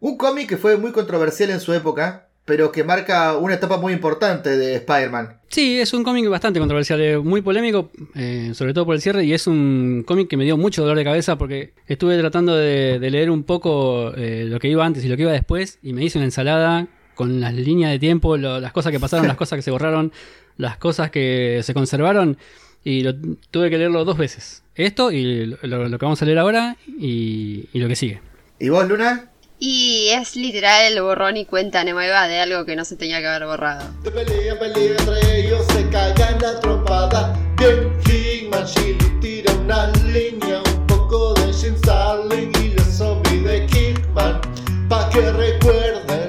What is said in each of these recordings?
Un cómic que fue muy controversial en su época, pero que marca una etapa muy importante de Spider-Man. Sí, es un cómic bastante controversial, eh, muy polémico, eh, sobre todo por el cierre, y es un cómic que me dio mucho dolor de cabeza porque estuve tratando de, de leer un poco eh, lo que iba antes y lo que iba después, y me hice una ensalada con las líneas de tiempo, lo- las cosas que pasaron, las cosas que se borraron, las cosas que se conservaron, y lo, tuve que leerlo dos veces. Esto y lo que vamos a leer ahora y, y lo que sigue. ¿Y vos, Luna? Y es literal el borrón y cuenta nueva de algo que no se tenía que haber borrado. De pelea en pelea entre ellos se cagan la trompada. Bien, Hickman, Chili tira una línea, un poco de Jim Starling y los zombies de Kickman. Pa' que recuerden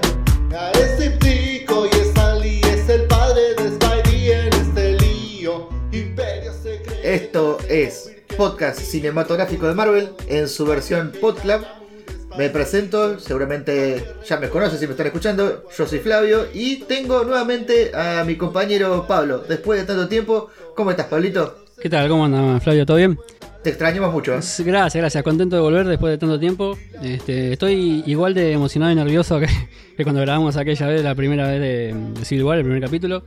a ese tico y Stanley es el padre de Spidey en este lío. Imperio secreto. Esto es podcast cinematográfico de Marvel en su versión PodClub. Me presento, seguramente ya me conoces si me están escuchando. Yo soy Flavio y tengo nuevamente a mi compañero Pablo. Después de tanto tiempo, ¿cómo estás, Pablito? ¿Qué tal? ¿Cómo anda, Flavio? ¿Todo bien? Te extrañamos mucho. ¿eh? Gracias, gracias. Contento de volver después de tanto tiempo. Este, estoy igual de emocionado y nervioso que, que cuando grabamos aquella vez, la primera vez de, de Civil War, el primer capítulo.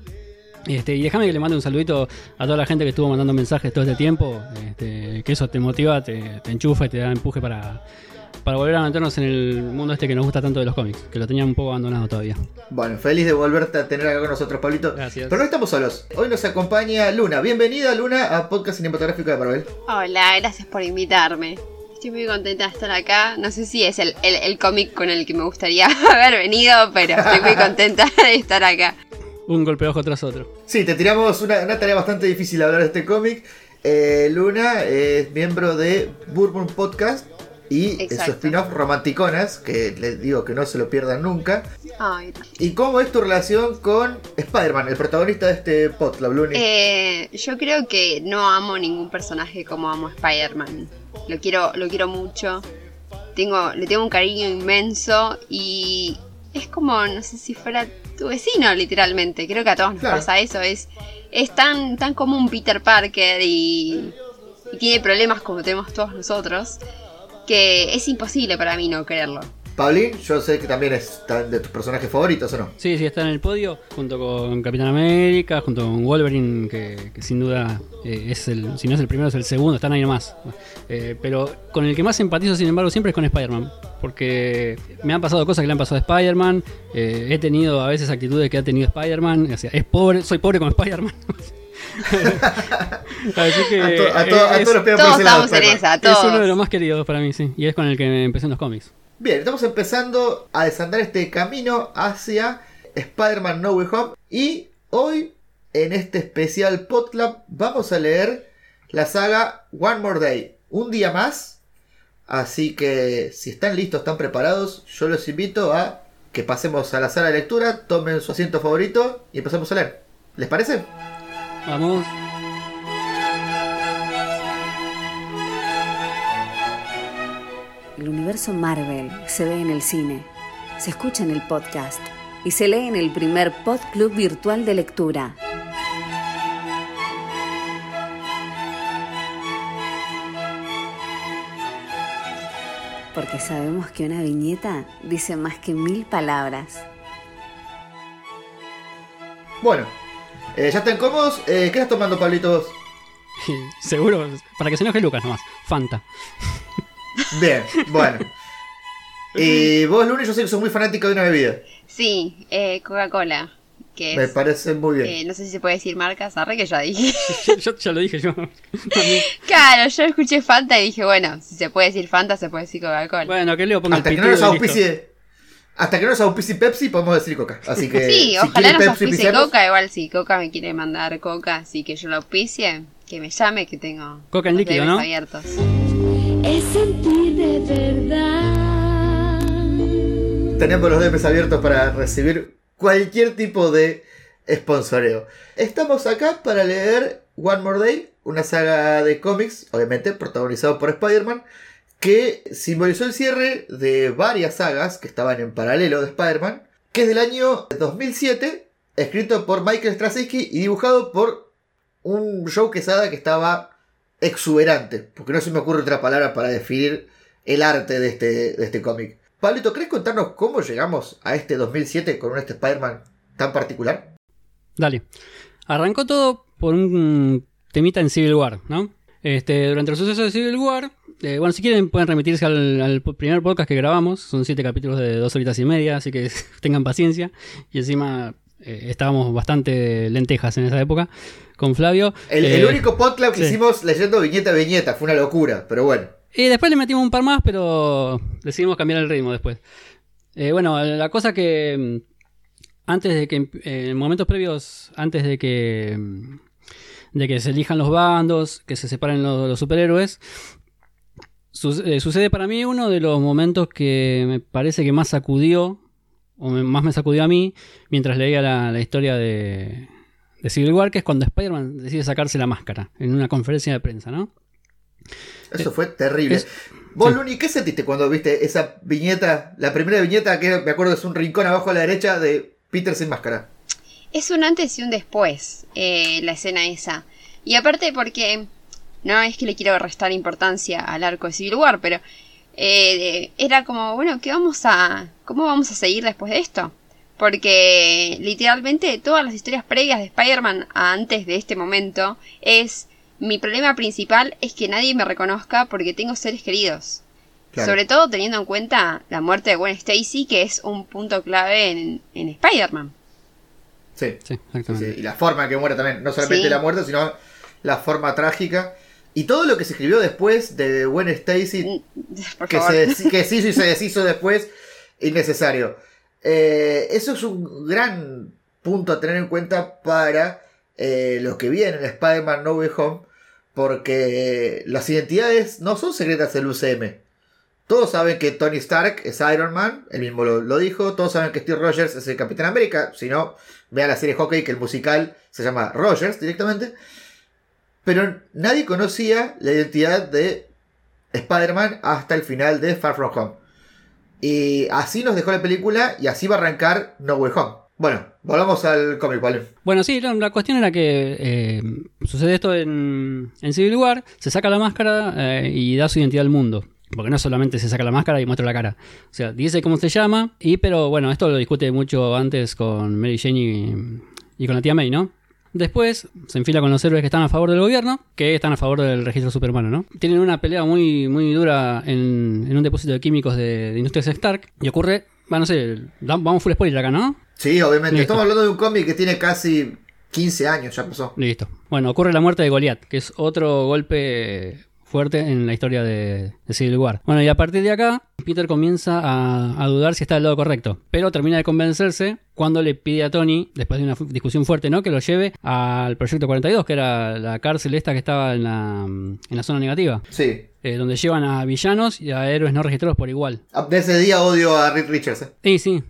Este, y déjame que le mande un saludito a toda la gente que estuvo mandando mensajes todo este tiempo. Este, que eso te motiva, te, te enchufa y te da empuje para, para volver a meternos en el mundo este que nos gusta tanto de los cómics, que lo tenían un poco abandonado todavía. Bueno, feliz de volverte a tener acá con nosotros, Pablito. Gracias. Pero no estamos solos. Hoy nos acompaña Luna. Bienvenida, Luna, a Podcast Cinematográfico de Marvel. Hola, gracias por invitarme. Estoy muy contenta de estar acá. No sé si es el, el- el cómic con el que me gustaría haber venido, pero estoy muy contenta de estar acá. Un golpe de ojo tras otro. Sí, te tiramos una, una tarea bastante difícil hablar de este cómic. Eh, Luna es miembro de Bourbon Podcast y su Exacto. spin-off Romanticonas, que les digo que no se lo pierdan nunca. Ay, ¿Y cómo es tu relación con Spider-Man, el protagonista de este podcast, Luna? Eh, yo creo que no amo ningún personaje como amo a Spider-Man. Lo quiero, lo quiero mucho. Tengo, le tengo un cariño inmenso y es como, no sé si fuera tu vecino, literalmente. Creo que a todos nos Claro. pasa eso. Es, es tan, tan común Peter Parker y, y tiene problemas como tenemos todos nosotros que es imposible para mí no creerlo. Paulín, yo sé que también es de tus personajes favoritos, ¿o no? Sí, sí, está en el podio, junto con Capitán América, junto con Wolverine, que, que sin duda eh, es el, si no es el primero, es el segundo, están ahí nomás. Eh, pero con el que más empatizo, sin embargo, siempre es con Spider-Man, porque me han pasado cosas que le han pasado a Spider-Man, eh, he tenido a veces actitudes que ha tenido Spider-Man, o sea, es pobre, soy pobre con Spider-Man. Así que A, to- a to- a es, todos los pegan por Todos ese lado, estamos en esa, es todos. uno de los más queridos para mí, sí, y es con el que empecé en los cómics. Bien, estamos empezando a desandar este camino hacia Spider-Man No Way Home. Y hoy, en este especial PodClub, vamos a leer la saga One More Day. Un día más. Así que si están listos, están preparados, yo los invito a que pasemos a la sala de lectura, tomen su asiento favorito y empecemos a leer. ¿Les parece? Vamos. El universo Marvel se ve en el cine, se escucha en el podcast y se lee en el primer Pod Club virtual de lectura. Porque sabemos que una viñeta dice más que mil palabras. Bueno, eh, ¿ya están cómodos? Eh, ¿Qué estás tomando, Pablito? vos? Seguro, para que se enoje Lucas nomás. Fanta. Bien, bueno. Y vos, Luna, yo sé que sos muy fanático de una bebida. Sí, eh, Coca-Cola. Que Me es, parece muy bien. eh, no sé si se puede decir marcas, arre que ya dije. yo ya lo dije yo. También. Claro, yo escuché Fanta y dije, bueno, si se puede decir Fanta, se puede decir Coca-Cola. Bueno, que Leo ponga Hasta el que no nos auspicie. Hasta que no nos auspicie Pepsi, podemos decir Coca. Así que. sí, si ojalá nos Pepsi auspicie Coca, igual si Coca me quiere mandar Coca, así que yo lo auspicie, que me llame, que tengo Coca en abiertos. Es sentir de verdad. Tenemos los DMs abiertos para recibir cualquier tipo de sponsoreo. Estamos acá para leer One More Day, una saga de cómics, obviamente protagonizado por Spider-Man, que simbolizó el cierre de varias sagas que estaban en paralelo de Spider-Man, que es del año 2007, escrito por Michael Straczynski y dibujado por un Joe Quesada que estaba exuberante, porque no se me ocurre otra palabra para definir el arte de este, de este cómic. Pablito, ¿querés contarnos cómo llegamos a este 2007 con este Spider-Man tan particular? Dale. Arrancó todo por un temita en Civil War, ¿no? Este, durante el suceso de Civil War, eh, bueno, si quieren pueden remitirse al, al primer podcast que grabamos, son siete capítulos de dos horitas y media, así que tengan paciencia. Y encima eh, estábamos bastante lentejas en esa época con Flavio. El, Eh, el único podcast que sí. hicimos leyendo viñeta a viñeta, fue una locura, pero bueno. Y después le metimos un par más, pero decidimos cambiar el ritmo después. Bueno, la cosa que mm, antes de que en momentos previos, antes de que mm, de que se elijan los bandos, que se separen los, los superhéroes, su- sucede para mí uno de los momentos que me parece que más sacudió o me- más me sacudió a mí mientras leía la, la historia de, de Civil War, que es cuando Spider-Man decide sacarse la máscara en una conferencia de prensa, ¿no? Eso fue terrible. es- Vos, sí. Luni, ¿qué sentiste cuando viste esa viñeta? La primera viñeta que me acuerdo es un rincón abajo a la derecha de Peter sin máscara. Es un antes y un después, eh, la escena esa. Y aparte porque, no es que le quiero restar importancia al arco de Civil War, pero eh, era como, bueno, ¿qué vamos a, cómo vamos a seguir después de esto? Porque literalmente todas las historias previas de Spider-Man a antes de este momento es, mi problema principal es que nadie me reconozca porque tengo seres queridos. Claro. Sobre todo teniendo en cuenta la muerte de Gwen Stacy, que es un punto clave en, en Spider-Man. Sí. Sí, Sí, exactamente. sí, Y la forma en que muere también. No solamente Sí. la muerte, sino la forma trágica. Y todo lo que se escribió después de Gwen Stacy, Por que se, que se hizo y se deshizo después, innecesario. Eh, eso es un gran punto a tener en cuenta para eh, lo que viene en Spider-Man No Way Home, porque las identidades no son secretas del UCM. Todos saben que Tony Stark es Iron Man, él mismo lo, lo dijo. Todos saben que Steve Rogers es el Capitán América. Si no, vean la serie Hockey, que el musical se llama Rogers directamente. Pero nadie conocía la identidad de Spider-Man hasta el final de Far From Home. Y así nos dejó la película y así va a arrancar No Way Home. Bueno, volvamos al cómic, ¿vale? Bueno, sí, la, la cuestión era que eh, sucede esto en, en Civil War, se saca la máscara eh, y da su identidad al mundo. Porque no solamente se saca la máscara y muestra la cara. O sea, dice cómo se llama, y pero bueno, esto lo discute mucho antes con Mary Jane y, y con la tía May, ¿no? Después se enfila con los héroes que están a favor del gobierno, que están a favor del registro superhumano, ¿no? Tienen una pelea muy, muy dura en, en un depósito de químicos de, de Industrias Stark. Y ocurre, bueno, no sé, vamos full spoiler acá, ¿no? Sí, obviamente. Listo. Estamos hablando de un cómic que tiene casi 15 años, ya pasó. Listo. Bueno, ocurre la muerte de Goliath, que es otro golpe fuerte en la historia de, de Civil War. Bueno, y a partir de acá, Peter comienza a, a dudar si está del lado correcto, pero termina de convencerse cuando le pide a Tony, después de una discusión fuerte, ¿no? Que lo lleve al Proyecto 42, que era la cárcel esta que estaba en la, en la zona negativa, Sí. eh, donde llevan a villanos y a héroes no registrados por igual. Ah, De ese día odio a Rick Richards. ¿eh? Sí, sí.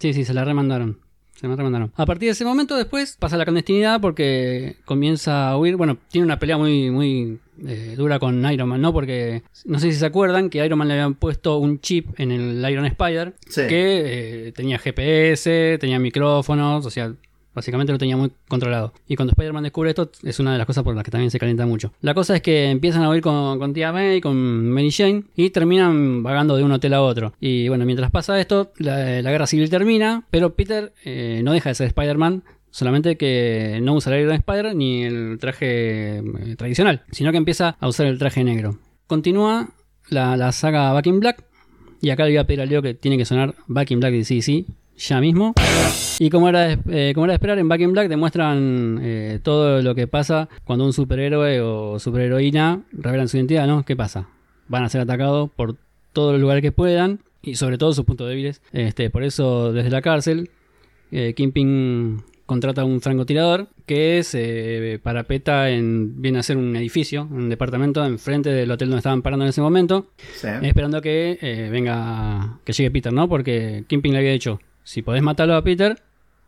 Sí, sí, se la remandaron. Se la remandaron. A partir de ese momento después pasa la clandestinidad porque comienza a huir. Bueno, tiene una pelea muy, muy eh, dura con Iron Man, ¿no? Porque no sé si se acuerdan que Iron Man le habían puesto un chip en el Iron Spider Sí. que eh, tenía GPS, tenía micrófonos, o sea, básicamente lo tenía muy controlado. Y cuando Spider-Man descubre esto, es una de las cosas por las que también se calienta mucho. La cosa es que empiezan a huir con, con Tía May, con Mary Jane, y terminan vagando de un hotel a otro. Y bueno, mientras pasa esto, la, guerra civil termina, pero Peter eh, no deja de ser Spider-Man. Solamente que no usa el Iron Spider ni el traje eh, tradicional, sino que empieza a usar el traje negro. Continúa la, la saga Back in Black, y acá le voy a pedir a Leo que tiene que sonar Back in Black de sí, ya mismo. Y como era, de, eh, como era de esperar, en Back in Black demuestran eh, todo lo que pasa cuando un superhéroe o superheroína revelan su identidad, ¿no? ¿Qué pasa? Van a ser atacados por todos los lugares que puedan y sobre todo sus puntos débiles. Este, por eso, desde la cárcel, eh, Kingpin contrata a un francotirador que se parapeta en. viene a ser un edificio, un departamento enfrente del hotel donde estaban parando en ese momento Sí. esperando que eh, venga, que llegue Peter, ¿no? Porque Kingpin le había dicho, si podés matarlo a Peter,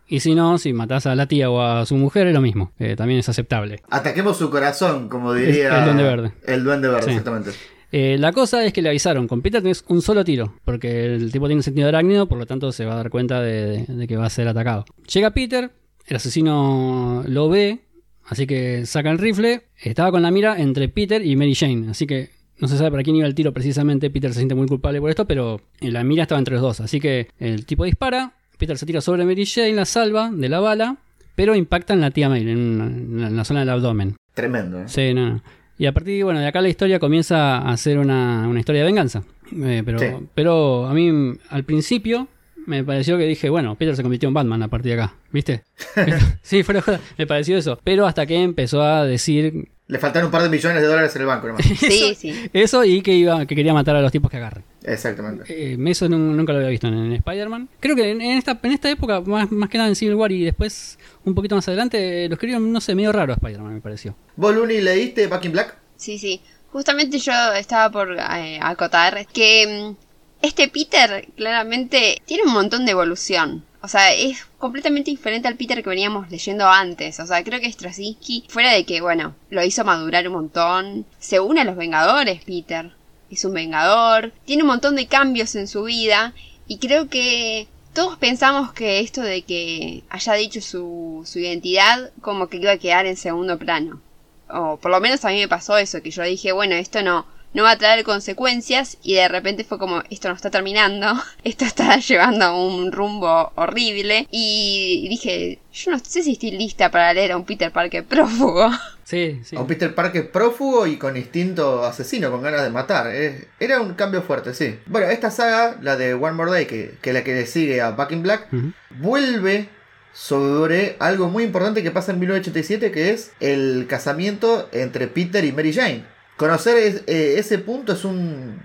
y si no, si matás a la tía o a su mujer, es lo mismo, Eh, también es aceptable. Ataquemos su corazón, como diría. El Duende Verde. El Duende Verde, Sí. exactamente. Eh, la cosa es que le avisaron, con Peter tenés un solo tiro, porque el tipo tiene sentido arácnido, por lo tanto se va a dar cuenta de, de que va a ser atacado. Llega Peter, el asesino lo ve, así que saca el rifle, estaba con la mira entre Peter y Mary Jane, así que No se sabe para quién iba el tiro precisamente. Peter se siente muy culpable por esto, pero en la mira estaba entre los dos. Así que el tipo dispara. Peter se tira sobre Mary Jane, la salva de la bala, pero impacta en la tía May, en, la- zona del abdomen. Tremendo. ¿eh? Sí, no, no. Y a partir bueno, de acá la historia comienza a ser una, una historia de venganza. Eh, pero, Sí. pero a mí al principio me pareció que dije, bueno, Peter se convirtió en Batman a partir de acá, ¿viste? sí, fuera de me pareció eso. Pero hasta que empezó a decir Le faltaron un par de millones de dólares en el banco nomás. Sí, sí. eso y que iba que quería matar a los tipos que agarre. Exactamente. Eh, eso nun- nunca lo había visto en, en Spider-Man. Creo que en, en esta, en esta época, más, más que nada en Civil War y después un poquito más adelante, lo escribieron, no sé, medio raro a Spider-Man, me pareció. ¿Vos, Luni, leíste Back in Black? Sí, sí. Justamente yo estaba por eh, acotar que mm, este Peter claramente tiene un montón de evolución. O sea, es completamente diferente al Peter que veníamos leyendo antes. O sea, creo que Straczynski, fuera de que, bueno, lo hizo madurar un montón, se une a los Vengadores, Peter. Es un Vengador, tiene un montón de cambios en su vida y creo que todos pensamos que esto de que haya dicho su, su identidad como que iba a quedar en segundo plano o por lo menos a mí me pasó eso, que yo dije, bueno, esto no, no va a traer consecuencias y de repente fue como, esto no está terminando, esto está llevando a un rumbo horrible y dije, yo no sé si estoy lista para leer a un Peter Parker prófugo. Sí, sí. A un Peter Parker prófugo y con instinto asesino, con ganas de matar. Eh, era un cambio fuerte, sí. Bueno, esta saga, la de One More Day, que, que es la que le sigue a Back in Black, vuelve sobre algo muy importante que pasa en 1987, que es el casamiento entre Peter y Mary Jane. Conocer eh, ese punto es un,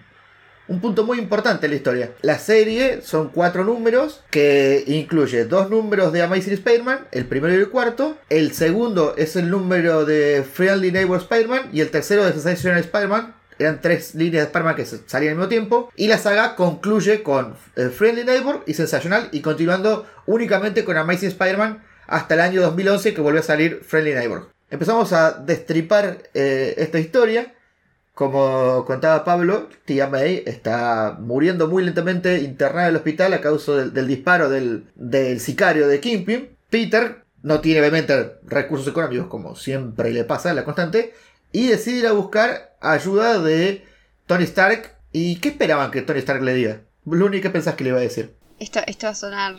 un punto muy importante en la historia. La serie son cuatro números que incluye dos números de Amazing Spider-Man, el primero y el cuarto. El segundo es el número de Friendly Neighbor Spider-Man y el tercero de Sensational Spider-Man. Eran tres líneas de Spider-Man que salían al mismo tiempo. Y la saga concluye con eh, Friendly Neighbor y Sensational y continuando únicamente con Amazing Spider-Man hasta el año 2011 que volvió a salir Friendly Neighbor. Empezamos a destripar eh, esta historia. Como contaba Pablo, Tia May está muriendo muy lentamente internada en el hospital a causa del, disparo del, del sicario de Kingpin. Peter no tiene obviamente recursos económicos como siempre le pasa en la constante y decide ir a buscar ayuda de Tony Stark. ¿Y qué esperaban que Tony Stark le diga? Luni, ¿qué pensás que le iba a decir? Esto, esto va a sonar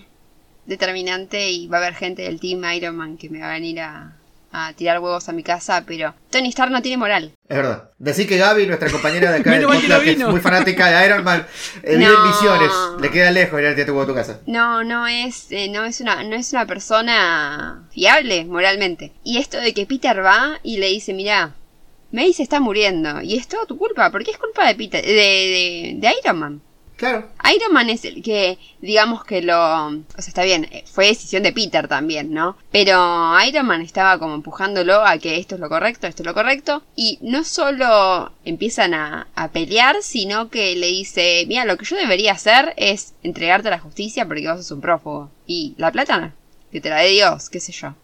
determinante y va a haber gente del Team Iron Man que me va a venir a, a tirar huevos a mi casa, pero Tony Stark no tiene moral. Es verdad. Decir que Gaby, nuestra compañera de acá del que podcast, no que es muy fanática de Iron Man, eh, vive No. en Misiones. Le queda lejos ir a huevo a tu casa. No, no es, eh, no es una, no es una persona fiable moralmente. Y esto de que Peter va y le dice, mira, May se está muriendo y es todo tu culpa, porque es culpa de Peter, de, de, de Iron Man. Claro. Iron Man es el que, digamos que lo... O sea, está bien, eh, fue decisión de Peter también, ¿no? Pero Iron Man estaba como empujándolo a que esto es lo correcto, esto es lo correcto. Y no solo empiezan a, a pelear, sino que le dice, mira, lo que yo debería hacer es entregarte a la justicia porque vos sos un prófugo. Y la plata, que te la dé Dios, qué sé yo.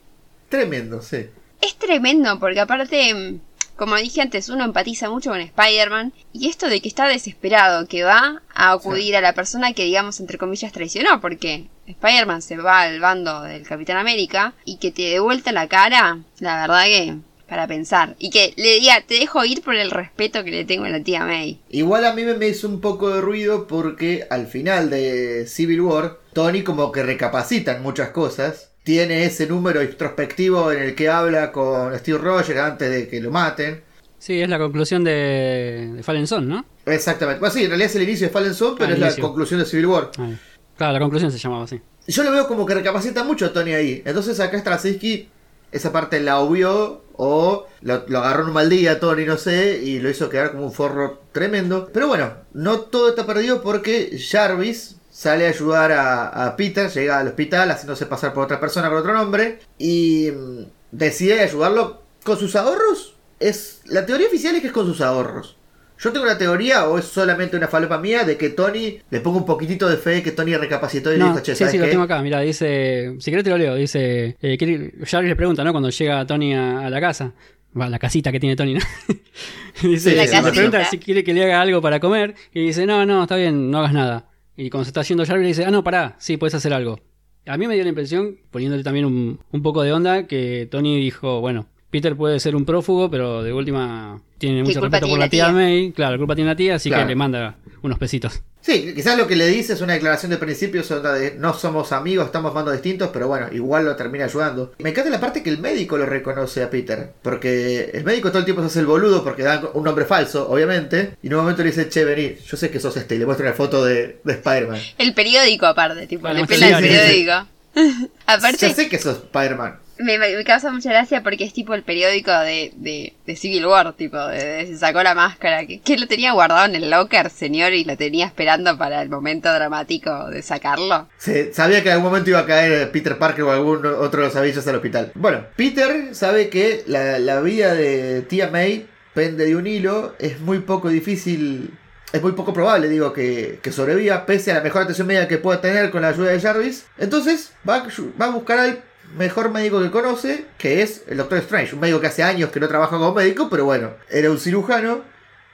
Tremendo, sí. Es tremendo porque aparte, como dije antes, uno empatiza mucho con Spider-Man y esto de que está desesperado, que va a acudir a la persona que digamos entre comillas traicionó, porque Spider-Man se va al bando del Capitán América y que te dé vuelta la cara, la verdad que para pensar y que le diga, te dejo ir por el respeto que le tengo a la tía May. Igual a mí me me hizo un poco de ruido porque al final de Civil War, Tony como que recapacita en muchas cosas. Tiene ese número introspectivo en el que habla con Steve Rogers antes de que lo maten. Sí, es la conclusión de, de Fallen Son, ¿no? Exactamente. Bueno, sí, en realidad es el inicio de Fallen Son, pero Ah, es la conclusión de Civil War. Ahí. Claro, la conclusión se llamaba así. Yo lo veo como que recapacita mucho a Tony ahí. Entonces acá Straczynski esa parte la obvió o lo, lo agarró en un mal día Tony, no sé, y lo hizo quedar como un forro tremendo. Pero bueno, no todo está perdido porque Jarvis sale a ayudar a, a Peter, llega al hospital haciéndose pasar por otra persona con otro nombre y mm, decide ayudarlo con sus ahorros. Es La teoría oficial es que es con sus ahorros. Yo tengo una teoría, o es solamente una falopa mía, de que Tony le pongo un poquitito de fe que Tony recapacitó y le No, dijo, che, sí, ¿sabes sí, lo qué? tengo acá. Mira, dice. Si querés te lo leo. Dice. Eh, ¿quiere- Jarvis le pregunta, ¿no? Cuando llega Tony a, a la casa. Va, a la casita que tiene Tony, ¿no? dice, Sí, le pregunta si quiere que le haga algo para comer. Y dice, no, no, está bien, no hagas nada. Y cuando se está yendo Jarvis le dice, ah, no, pará, sí, puedes hacer algo. A mí me dio la impresión, poniéndole también un, un poco de onda, que Tony dijo, bueno, Peter puede ser un prófugo, pero de última tiene mucho respeto por la la tía, tía? May. Claro, culpa tiene la tía, así Claro. que le manda unos pesitos. Sí, quizás lo que le dice es una declaración de principios de no somos amigos, estamos bandos distintos, pero bueno, igual lo termina ayudando. Me encanta la parte que el médico lo reconoce a Peter, porque el médico todo el tiempo se hace el boludo porque da un nombre falso, obviamente, y en un momento le dice, che, vení, yo sé que sos este, y le muestra una foto de, de Spider-Man. El periódico aparte, tipo, Bueno, le pela el periódico. aparte, Ya sé que sos Spider-Man. Me, causa mucha gracia porque es tipo el periódico de, de, Civil War, tipo, de, se sacó la máscara, que, lo tenía guardado en el locker, señor, y lo tenía esperando para el momento dramático de sacarlo. Se- sabía que en algún momento iba a caer Peter Parker o algún otro de los avillos al hospital. Bueno, Peter sabe que la, la vida de tía May pende de un hilo. Es muy poco difícil, es muy poco probable, digo, que, que sobreviva, pese a la mejor atención médica que pueda tener con la ayuda de Jarvis. Entonces va, va a buscar al mejor médico que conoce, que es el Doctor Strange. Un médico que hace años que no trabaja como médico, pero bueno, era un cirujano.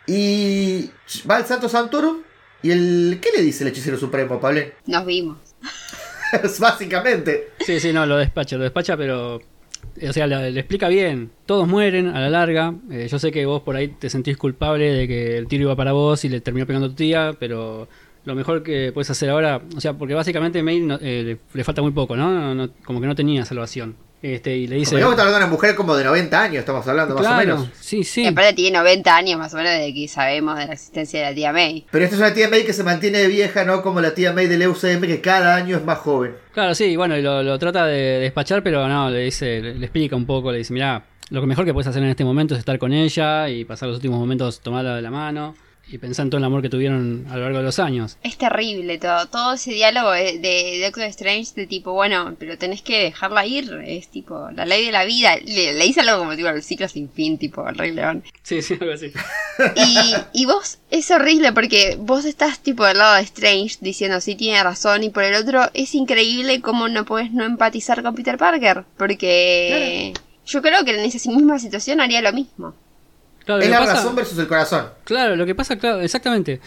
Y va al Santo Santorum. ¿Y el qué le dice el hechicero supremo, Pablo? Nos vimos. Básicamente. Sí, sí, no, lo despacha, lo despacha, pero. O sea, le, le explica bien. Todos mueren a la larga. Eh, yo sé que vos por ahí te sentís culpable de que el tiro iba para vos y le terminó pegando a tu tía, pero lo mejor que puedes hacer ahora. O sea, porque básicamente May no- eh, le, le falta muy poco, ¿no? No- no- Como que no tenía salvación. Este, y le dice. Estamos hablando de una mujer como de 90 años, estamos hablando más o menos. sí, sí. Y aparte tiene 90 años más o menos de que sabemos de la existencia de la tía May. Pero esta es una tía May que se mantiene vieja, no como la tía May del UCM que cada año es más joven. Claro, sí, bueno, y lo, lo trata de despachar, pero no, le dice, le, le explica un poco, le dice, mira, lo que mejor que puedes hacer en este momento es estar con ella y pasar los últimos momentos tomarla de la mano y pensar en todo el amor que tuvieron a lo largo de los años. Es terrible todo, todo ese diálogo de, de Doctor Strange de tipo, bueno, pero tenés que dejarla ir, es tipo, la ley de la vida. Le, le dice algo como tipo el ciclo sin fin, tipo el Rey León. Sí, sí, algo así. Y, y vos, es horrible porque vos estás tipo del lado de Strange diciendo sí tiene razón y por el otro es increíble cómo no puedes no empatizar con Peter Parker. Porque yo creo que en esa misma situación haría lo mismo. Claro, Es lo que la pasa- razón versus el corazón. Claro, lo que pasa, claro, exactamente.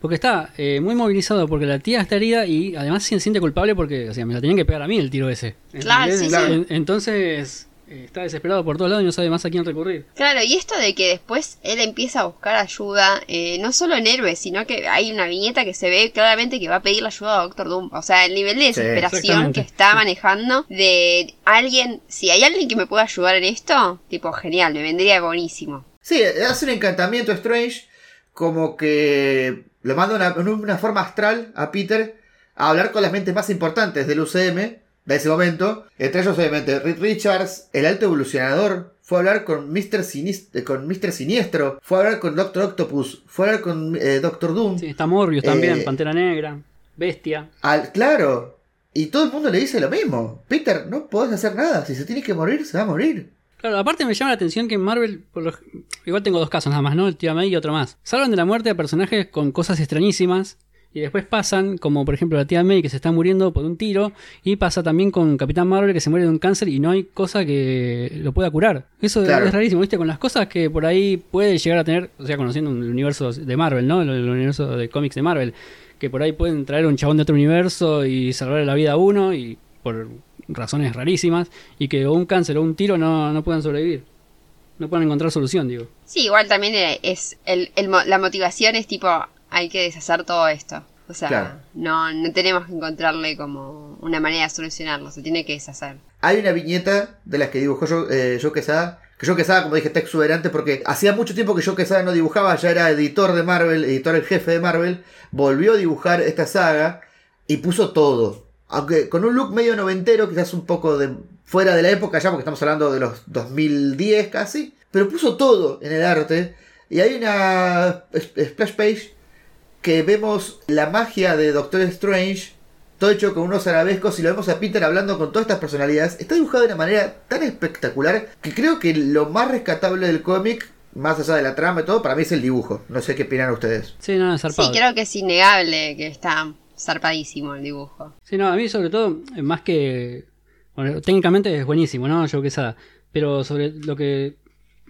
Porque está eh, muy movilizado porque la tía está herida y además se siente culpable porque, o sea, me la tenían que pegar a mí el tiro ese. Claro, sí, Claro. sí. En- Entonces, eh, está desesperado por todos lados y no sabe más a quién recurrir. Claro, y esto de que después él empieza a buscar ayuda, eh, no solo en héroes, sino que hay una viñeta que se ve claramente que va a pedir la ayuda a Doctor Doom. O sea, el nivel de desesperación que está manejando de alguien, si hay alguien que me pueda ayudar en esto, tipo, genial, me vendría buenísimo. Sí, hace un encantamiento Strange, como que lo manda en una forma astral a Peter a hablar con las mentes más importantes del UCM de ese momento. Entre ellos, obviamente, Reed Richards, el alto evolucionador. Fue a hablar con Mr. Sinis- eh, con Mr. Siniestro. Fue a hablar con Doctor Octopus. Fue a hablar con eh, Doctor Doom. Sí, está Morbius también, Eh, Pantera Negra, Bestia. Al, claro. Y todo el mundo le dice lo mismo. Peter, no podés hacer nada. Si se tiene que morir, se va a morir. Claro, aparte me llama la atención que en Marvel, por lo- igual tengo dos casos nada más, ¿no? El tío May y otro más. Salvan de la muerte a personajes con cosas extrañísimas y después pasan, como por ejemplo la tía May que se está muriendo por un tiro y pasa también con Capitán Marvel que se muere de un cáncer y no hay cosa que lo pueda curar. Eso Claro. es rarísimo, ¿viste? Con las cosas que por ahí puede llegar a tener, o sea, conociendo el universo de Marvel, ¿no? El, el universo de cómics de Marvel, que por ahí pueden traer un chabón de otro universo y salvarle la vida a uno y por razones rarísimas y que o un cáncer o un tiro no, no puedan sobrevivir. No puedan encontrar solución, digo. Sí, igual también eh, es el, el mo- la motivación es tipo, hay que deshacer todo esto. O sea, Claro. no, no tenemos que encontrarle como una manera de solucionarlo, se tiene que deshacer. Hay una viñeta de las que dibujó yo, eh, Joe Quesada. Que Joe Quesada, como dije, está exuberante porque hacía mucho tiempo que Joe Quesada no dibujaba, ya era editor de Marvel, editor en jefe de Marvel. Volvió a dibujar esta saga y puso todo. Aunque con un look medio noventero, quizás un poco de fuera de la época ya, porque estamos hablando de los 2010 casi. Pero puso todo en el arte. Y hay una splash page que vemos la magia de Doctor Strange, todo hecho con unos arabescos, y lo vemos a Peter hablando con todas estas personalidades. Está dibujado de una manera tan espectacular que creo que lo más rescatable del cómic, más allá de la trama y todo, para mí es el dibujo. No sé qué opinan ustedes. Sí, no, es zarpado. Sí, creo que es innegable que está zarpadísimo el dibujo. Sí, no, a mí sobre todo, eh, más que... Bueno, técnicamente es buenísimo, ¿no? Yo que sea. Pero sobre lo que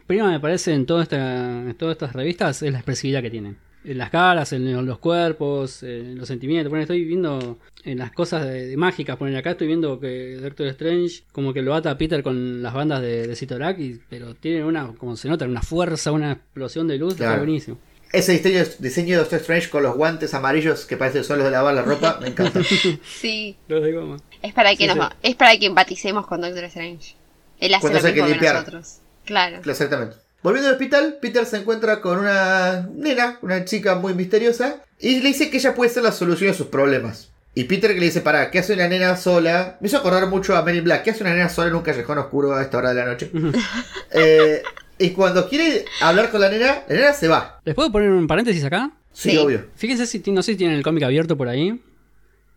primero me parece en, toda esta, en todas estas revistas es la expresividad que tienen. en las caras, en los cuerpos, en los sentimientos. Bueno, estoy viendo en las cosas de, de mágicas. Poner acá estoy viendo que Doctor Strange como que lo ata a Peter con las bandas de, de Sitorak, y- pero tiene una, como se nota, una fuerza, una explosión de luz. Está Claro. buenísimo. Ese diseño, diseño de Doctor Strange con los guantes amarillos que parecen son los de lavar la ropa, me encanta. Sí, Los de goma. es para que Sí, nos sí. va- es para que empaticemos con Doctor Strange. Él hace Cuando lo que mismo que limpiar. nosotros. Claro. Exactamente. Volviendo al hospital, Peter se encuentra con una nena, una chica muy misteriosa, y le dice que ella puede ser la solución a sus problemas. Y Peter que le dice, para, ¿qué hace una nena sola? Me hizo acordar mucho a in Black. ¿Qué hace una nena sola en un callejón oscuro a esta hora de la noche? Eh, y cuando quiere hablar con la nena, la nena se va. ¿Les puedo poner un paréntesis acá? Sí, Sí. obvio. Fíjense si no sé si tienen el cómic abierto por ahí.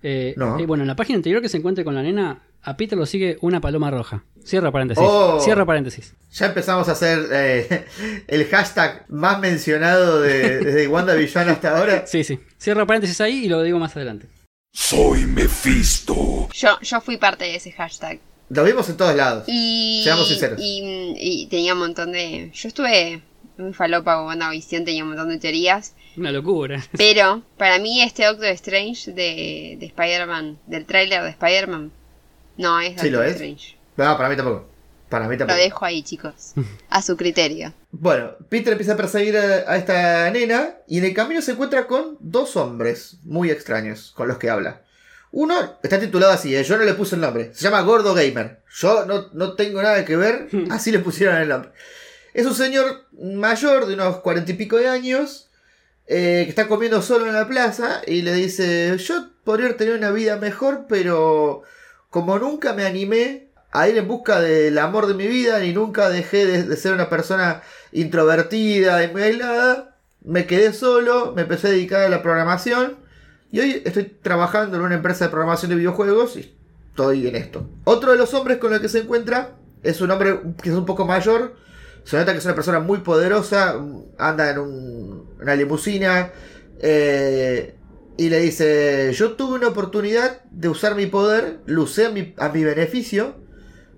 Eh, No. eh, bueno, en la página anterior que se encuentre con la nena, a Peter lo sigue una paloma roja. Cierra paréntesis. Oh. Cierra paréntesis. Ya empezamos a hacer eh, el hashtag más mencionado de, desde WandaVision hasta ahora. Sí, sí. Cierra paréntesis ahí y lo digo más adelante. Soy Mephisto. Yo, yo fui parte de ese hashtag. Lo vimos en todos lados. Y, Seamos sinceros. y, y tenía un montón de... Yo estuve muy falopa con WandaVision, tenía un montón de teorías. Una locura. Pero para mí este Doctor Strange de, de Spider-Man, del tráiler de Spider-Man, no es Doctor Sí, lo es. Strange. No, para mí tampoco. Para mí Lo tampoco. dejo ahí, chicos. A su criterio. Bueno, Peter empieza a perseguir a, a esta nena y en el camino se encuentra con dos hombres muy extraños con los que habla. Uno está titulado así, ¿eh? yo no le puse el nombre. Se llama Gordo Gamer. Yo no, no tengo nada que ver, así le pusieron el nombre. Es un señor mayor de unos cuarenta y pico de años eh, que está comiendo solo en la plaza y le dice, yo podría tener una vida mejor, pero como nunca me animé a ir en busca del amor de mi vida, ni nunca dejé de, de ser una persona introvertida y muy aislada, me quedé solo, me empecé a dedicar a la programación y hoy estoy trabajando en una empresa de programación de videojuegos y estoy en esto. Otro de los hombres con el que se encuentra es un hombre que es un poco mayor, se nota que es una persona muy poderosa, anda en un- una limusina eh, y le dice, yo tuve una oportunidad de usar mi poder, lo usé a mi, a mi beneficio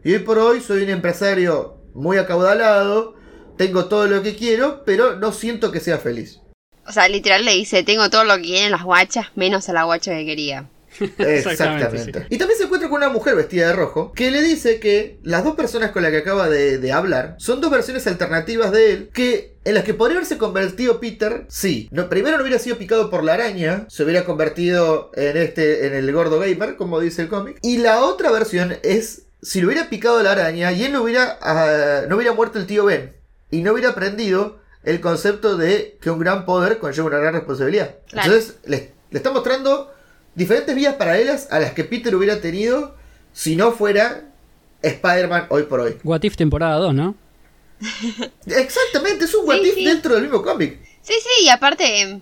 y hoy por hoy soy un empresario muy acaudalado, tengo todo lo que quiero, pero no siento que sea feliz. O sea, literal le dice, tengo todo lo que quieren las guachas, menos a la guacha que quería. Exactamente. Exactamente, Y también se encuentra con una mujer vestida de rojo que le dice que las dos personas con las que acaba de, de hablar son dos versiones alternativas de él que en las que podría haberse convertido Peter, sí. No, primero no hubiera sido picado por la araña, se hubiera convertido en este en el gordo gamer, como dice el cómic. Y la otra versión es si lo hubiera picado la araña y él no hubiera ah, no hubiera muerto el tío Ben y no hubiera aprendido el concepto de que un gran poder conlleva una gran responsabilidad. Claro. Entonces le, le está mostrando diferentes vías paralelas a las que Peter hubiera tenido si no fuera Spider-Man hoy por hoy. What If temporada 2, ¿no? Exactamente, es un what Sí, if sí. dentro del mismo cómic. Sí, sí, y aparte,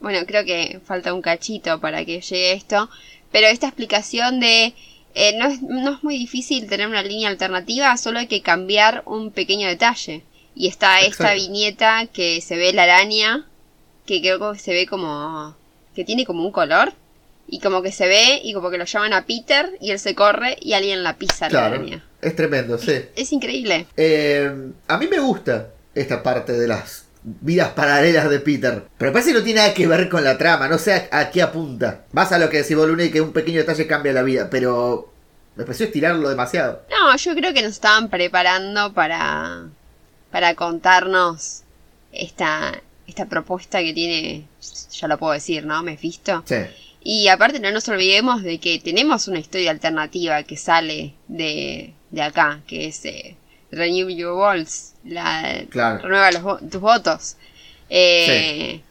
bueno, creo que falta un cachito para que llegue esto, pero esta explicación de eh, no, es, no es muy difícil tener una línea alternativa, solo hay que cambiar un pequeño detalle. Y está esta viñeta que se ve la araña, que creo que se ve como que tiene como un color, y como que se ve y como que lo llaman a Peter y él se corre y alguien la pisa la araña. es tremendo, sí. Es increíble. Eh, a mí me gusta esta parte de las vidas paralelas de Peter. Pero parece que no tiene nada que ver con la trama, no sé a, a qué apunta. Vas a lo que decís y que un pequeño detalle cambia la vida, pero me pareció estirarlo demasiado. No, yo creo que nos estaban preparando para, para contarnos esta, esta propuesta que tiene, ya lo puedo decir, ¿no? Mephisto. Sí. Y aparte no nos olvidemos de que tenemos una historia alternativa que sale de, de acá, que es eh, Renew Your Walls, la, Claro. renueva los tus votos. Eh,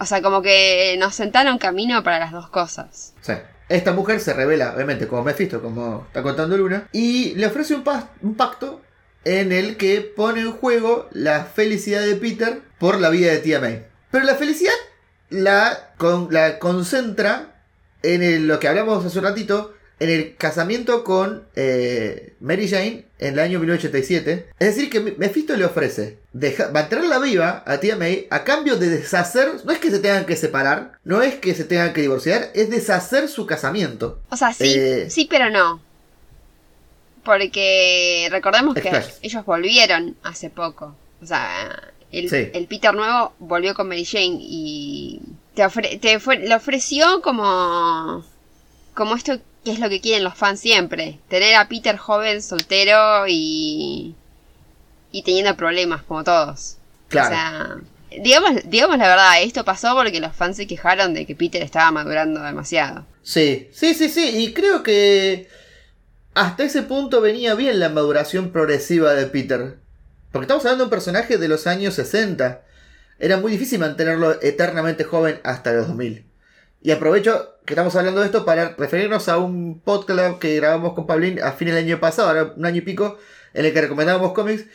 O sea, como que nos sentaron camino para las dos cosas. Sí. Esta mujer se revela, obviamente, como Mephisto, como está contando Luna, y le ofrece un, un pacto en el que pone en juego la felicidad de Peter por la vida de tía May. Pero la felicidad la, con- la concentra en el- lo que hablamos hace un ratito, en el casamiento con eh, Mary Jane en el año 1987. Es decir, que Mephisto le ofrece deja- mantenerla viva a tía May a cambio de deshacer, no es que se tengan que separar, no es que se tengan que divorciar, es deshacer su casamiento. O sea, sí, Eh. sí, pero no. Porque recordemos que ellos volvieron hace poco. O sea, el, Sí. el Peter nuevo volvió con Mary Jane y te, ofre- te fue- le ofreció como, como esto que es lo que quieren los fans siempre. Tener a Peter joven, soltero y, y teniendo problemas como todos. Claro. O sea, digamos, digamos la verdad, esto pasó porque los fans se quejaron de que Peter estaba madurando demasiado. Sí, sí, sí, sí. Y creo que hasta ese punto venía bien la maduración progresiva de Peter. Porque estamos hablando de un personaje de los años 60. Era muy difícil mantenerlo eternamente joven hasta los 2000. Y aprovecho que estamos hablando de esto para referirnos a un podcast que grabamos con Pablín a fines del año pasado, ahora un año y pico, en el que recomendábamos cómics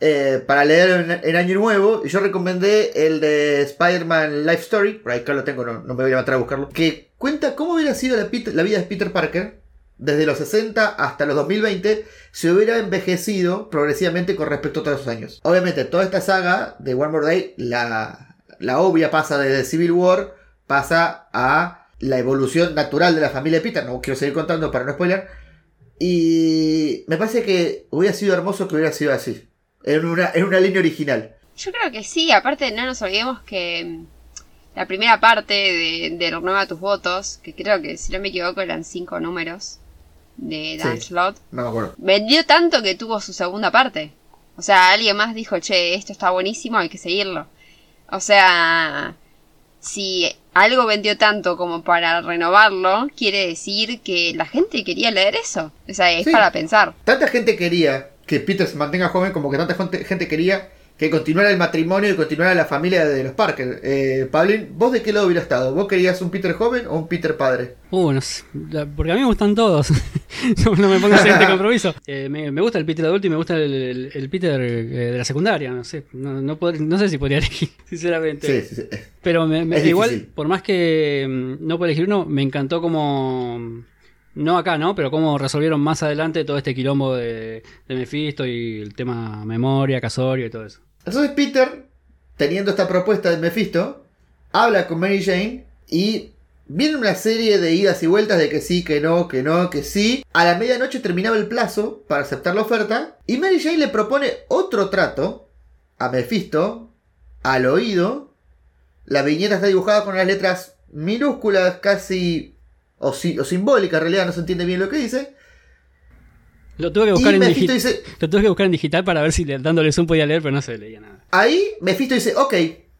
eh, para leer en, año nuevo. Y yo recomendé el de Spider-Man Life Story, por ahí acá lo tengo, no, me voy a levantar a buscarlo, que cuenta cómo hubiera sido la vida de Peter Parker desde los 60 hasta los 2020 si hubiera envejecido progresivamente con respecto a todos esos años. Obviamente, toda esta saga de One More Day, la, la obvia pasa desde Civil War, pasa a la evolución natural de la familia de Peter. No quiero seguir contando para no spoiler. Y me parece que hubiera sido hermoso que hubiera sido así. En una, en una línea original. Yo creo que sí, aparte no nos olvidemos que mm, la primera parte de, de Renueva tus votos, que creo que si no me equivoco eran cinco números de Dan Sí. Slott, No me acuerdo. vendió tanto que tuvo su segunda parte. O sea, alguien más dijo, che, esto está buenísimo, hay que seguirlo. O sea, si algo vendió tanto como para renovarlo, quiere decir que la gente quería leer eso. O sea, es Sí. para pensar. Tanta gente quería que Peter se mantenga joven como que tanta gente, gente quería que continuara el matrimonio y continuara la familia de los Parker. Eh, Pablín, ¿vos de qué lado hubiera estado? ¿Vos querías un Peter joven o un Peter padre? Uh, no sé, porque a mí me gustan todos. no, no me pongas en este compromiso. Eh, me, me gusta el Peter adulto y me gusta el, el- el Peter eh, de la secundaria. No sé, no, no, pod- no sé si podría elegir, sinceramente. Sí, sí, sí. Pero me- me- igual, difícil. por más que mm, no puedo elegir uno, me encantó como. No acá, ¿no? Pero cómo resolvieron más adelante todo este quilombo de, de Mephisto y el tema memoria, casorio y todo eso. Entonces Peter, teniendo esta propuesta de Mephisto, habla con Mary Jane y viene una serie de idas y vueltas de que sí, que no, que no, que sí. A la medianoche terminaba el plazo para aceptar la oferta y Mary Jane le propone otro trato a Mephisto al oído. La viñeta está dibujada con unas letras minúsculas, casi o, si- o simbólicas, en realidad no se entiende bien lo que dice. Lo tuve que Y buscar en Mephisto digital. dice, Lo tuve que buscar en digital para ver si le- dándole zoom podía leer, pero no se leía nada. Ahí Mephisto dice, ok,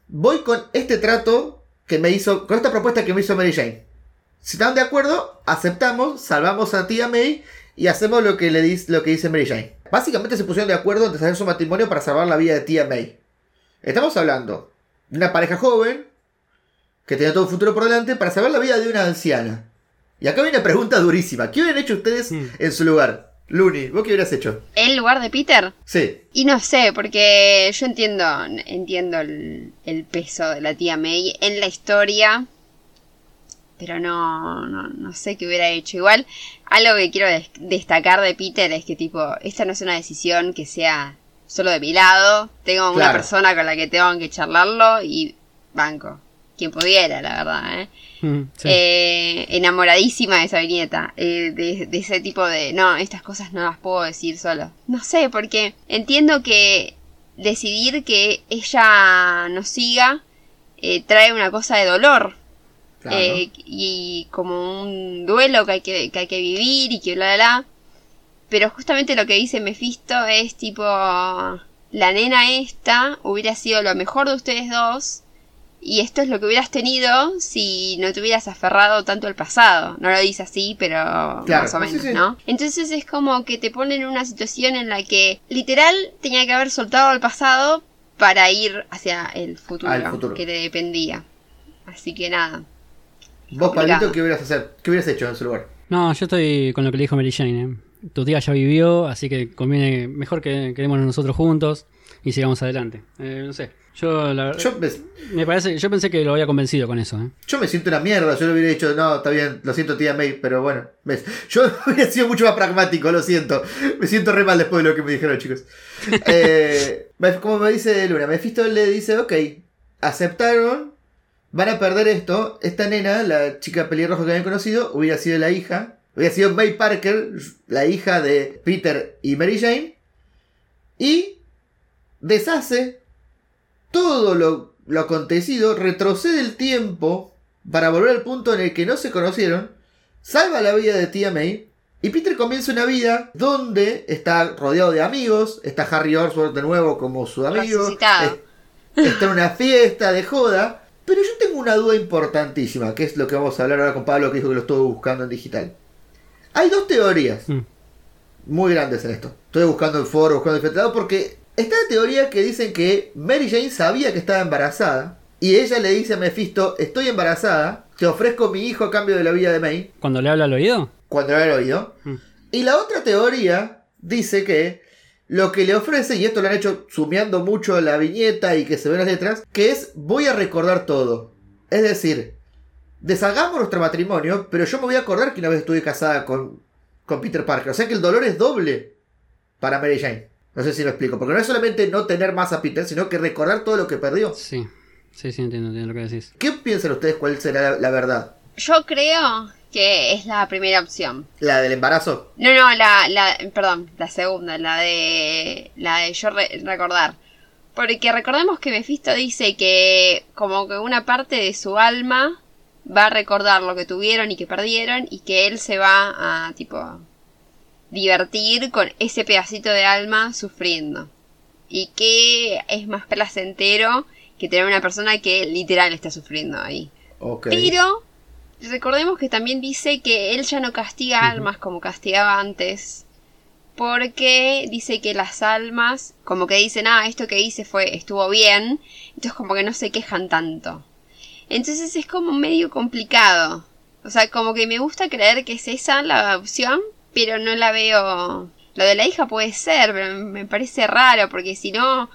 voy con este trato que me hizo, con esta propuesta que me hizo Mary Jane. Si están de acuerdo, aceptamos, salvamos a tía May y hacemos lo que, le dice, lo que dice Mary Jane. Básicamente se pusieron de acuerdo en hacer su matrimonio para salvar la vida de tía May. Estamos hablando de una pareja joven que tenía todo un futuro por delante para salvar la vida de una anciana. Y acá viene una pregunta durísima. ¿Qué hubieran hecho ustedes Mm. en su lugar? Looney, ¿vos qué hubieras hecho? ¿El lugar de Peter? Sí. Y no sé, porque yo entiendo, entiendo el, el peso de la tía May en la historia, pero no, no, no sé qué hubiera hecho. Igual, algo que quiero des- destacar de Peter es que tipo, esta no es una decisión que sea solo de mi lado, tengo una Claro. persona con la que tengo que charlarlo y banco, quien pudiera, la verdad, ¿eh? Mm, sí. Eh, enamoradísima de esa viñeta, eh, de, de ese tipo de, no, estas cosas no las puedo decir solo. No sé, porque entiendo que decidir que ella nos siga eh, trae una cosa de dolor Claro. eh, y como un duelo que hay que, que hay que vivir y que bla bla bla. Pero justamente lo que dice Mephisto es tipo, la nena esta hubiera sido lo mejor de ustedes dos y esto es lo que hubieras tenido si no te hubieras aferrado tanto al pasado. No lo dice así, pero Claro, más o menos, sí. ¿no? Entonces es como que te ponen en una situación en la que literal tenía que haber soltado el pasado para ir hacia el futuro, Al futuro. que le dependía. Así que nada. Vos. Pablito, ¿qué hubieras, hacer? ¿qué hubieras hecho en su lugar? No, yo estoy con lo que le dijo Mary Jane. ¿eh? Tu tía ya vivió, así que conviene mejor que quedémonos nosotros juntos y sigamos adelante. Eh, no sé. Yo, la verdad, Yo me, me parece, yo pensé que lo había convencido con eso. ¿eh? yo me siento una mierda. Yo le hubiera dicho, no, está bien, lo siento, tía May, pero bueno. ves, Yo hubiera sido mucho más pragmático, lo siento. Me siento re mal después de lo que me dijeron, chicos. Eh, como me dice Luna, Mephisto le dice, ok, aceptaron, van a perder esto. Esta nena, la chica pelirroja que habían conocido, hubiera sido la hija. Hubiera sido May Parker, la hija de Peter y Mary Jane. Y deshace todo lo, lo acontecido, retrocede el tiempo para volver al punto en el que no se conocieron, salva la vida de tía May y Peter comienza una vida donde está rodeado de amigos, está Harry Osborn de nuevo como su amigo, es- está en una fiesta de joda, pero yo tengo una duda importantísima, que es lo que vamos a hablar ahora con Pablo que dijo que lo estuvo buscando en digital. Hay dos teorías Mm. muy grandes en esto. Estoy buscando en foro, buscando en porque está la teoría que dicen que Mary Jane sabía que estaba embarazada y ella le dice a Mephisto, estoy embarazada, te ofrezco mi hijo a cambio de la vida de May, Cuando le habla al oído. cuando lo había oído. Mm. Y la otra teoría dice que lo que le ofrece, y esto lo han hecho sumeando mucho la viñeta y que se ven las letras, que es voy a recordar todo. Es decir, deshagamos nuestro matrimonio, pero yo me voy a acordar que una vez estuve casada con, con Peter Parker. O sea que el dolor es doble para Mary Jane. No sé si lo explico, porque no es solamente no tener más a Peter, sino que recordar todo lo que perdió. Sí, sí, sí, entiendo, entiendo lo que decís. ¿Qué piensan ustedes cuál será la, la verdad? Yo creo que es la primera opción. ¿La del embarazo? No, no, la, la, perdón, la segunda, la de, la de yo re- recordar. Porque recordemos que Mephisto dice que como que una parte de su alma va a recordar lo que tuvieron y que perdieron y que él se va a, tipo, divertir con ese pedacito de alma sufriendo. Y que es más placentero que tener una persona que literal está sufriendo ahí. Ok. Pero recordemos que también dice que él ya no castiga almas como castigaba antes. Porque dice que las almas, como que dicen, ah, esto que hice fue, estuvo bien. Entonces como que no se quejan tanto. Entonces es como medio complicado. O sea, como que me gusta creer que es esa la opción, pero no la veo. Lo de la hija puede ser, pero me parece raro, porque si no,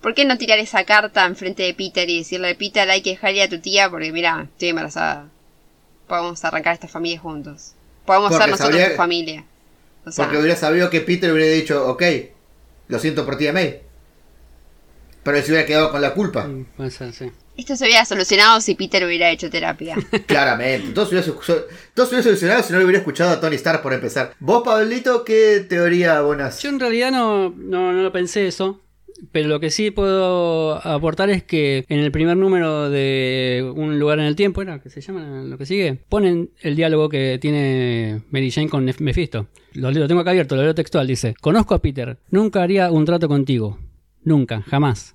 ¿por qué no tirar esa carta enfrente de Peter y decirle, Peter, hay que dejarle a tu tía porque mira, estoy embarazada? Podemos arrancar esta familia juntos. Podemos Porque ser nosotros sabría- tu familia. O sea, Porque hubiera sabido que Peter hubiera dicho, ok, lo siento por ti, May. Pero él se hubiera quedado con la culpa. Mm, Puede ser, sí. Esto se hubiera solucionado si Peter hubiera hecho terapia. Claramente. Todo se, hubiera, su- todo se hubiera solucionado si no le hubiera escuchado a Tony Stark por empezar. Vos, Pablito, ¿qué teoría abonas? Yo en realidad no, no, no lo pensé eso. Pero lo que sí puedo aportar es que en el primer número de Un lugar en el tiempo, ¿era que se llama lo que sigue? Ponen el diálogo que tiene Mary Jane con Nef- Mephisto. Lo, lo tengo acá abierto, lo leo textual. Dice: Conozco a Peter, nunca haría un trato contigo. Nunca, jamás.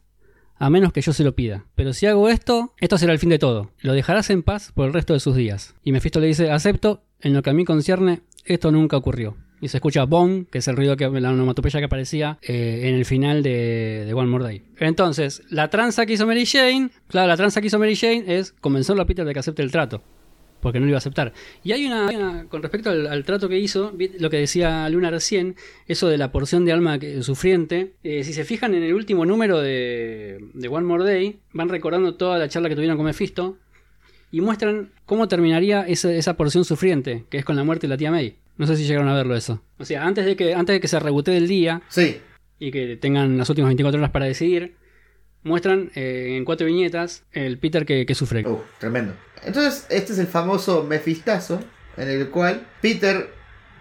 A menos que yo se lo pida. Pero si hago esto, esto será el fin de todo. Lo dejarás en paz por el resto de sus días. Y Mephisto le dice: Acepto, en lo que a mí concierne, esto nunca ocurrió. Y se escucha Bong, que es el ruido que la onomatopeya que aparecía eh, en el final de, de One More Day. Entonces, la tranza que hizo Mary Jane, claro, la tranza que hizo Mary Jane es convencerlo a Peter de que acepte el trato. Porque no lo iba a aceptar. Y hay una, hay una- con respecto al, al trato que hizo, lo que decía Luna recién, eso de la porción de alma que- sufriente. eh, si se fijan en el último número de, de One More Day, van recordando toda la charla que tuvieron con Mephisto y muestran cómo terminaría esa, esa porción sufriente, que es con la muerte de la tía May. No sé si llegaron a verlo eso. O sea, antes de que, antes de que se rebotee el día Sí. y que tengan las últimas 24 horas para decidir, muestran eh, en cuatro viñetas el Peter que, que sufre. Uh, tremendo. Entonces, este es el famoso Mefistazo, en el cual Peter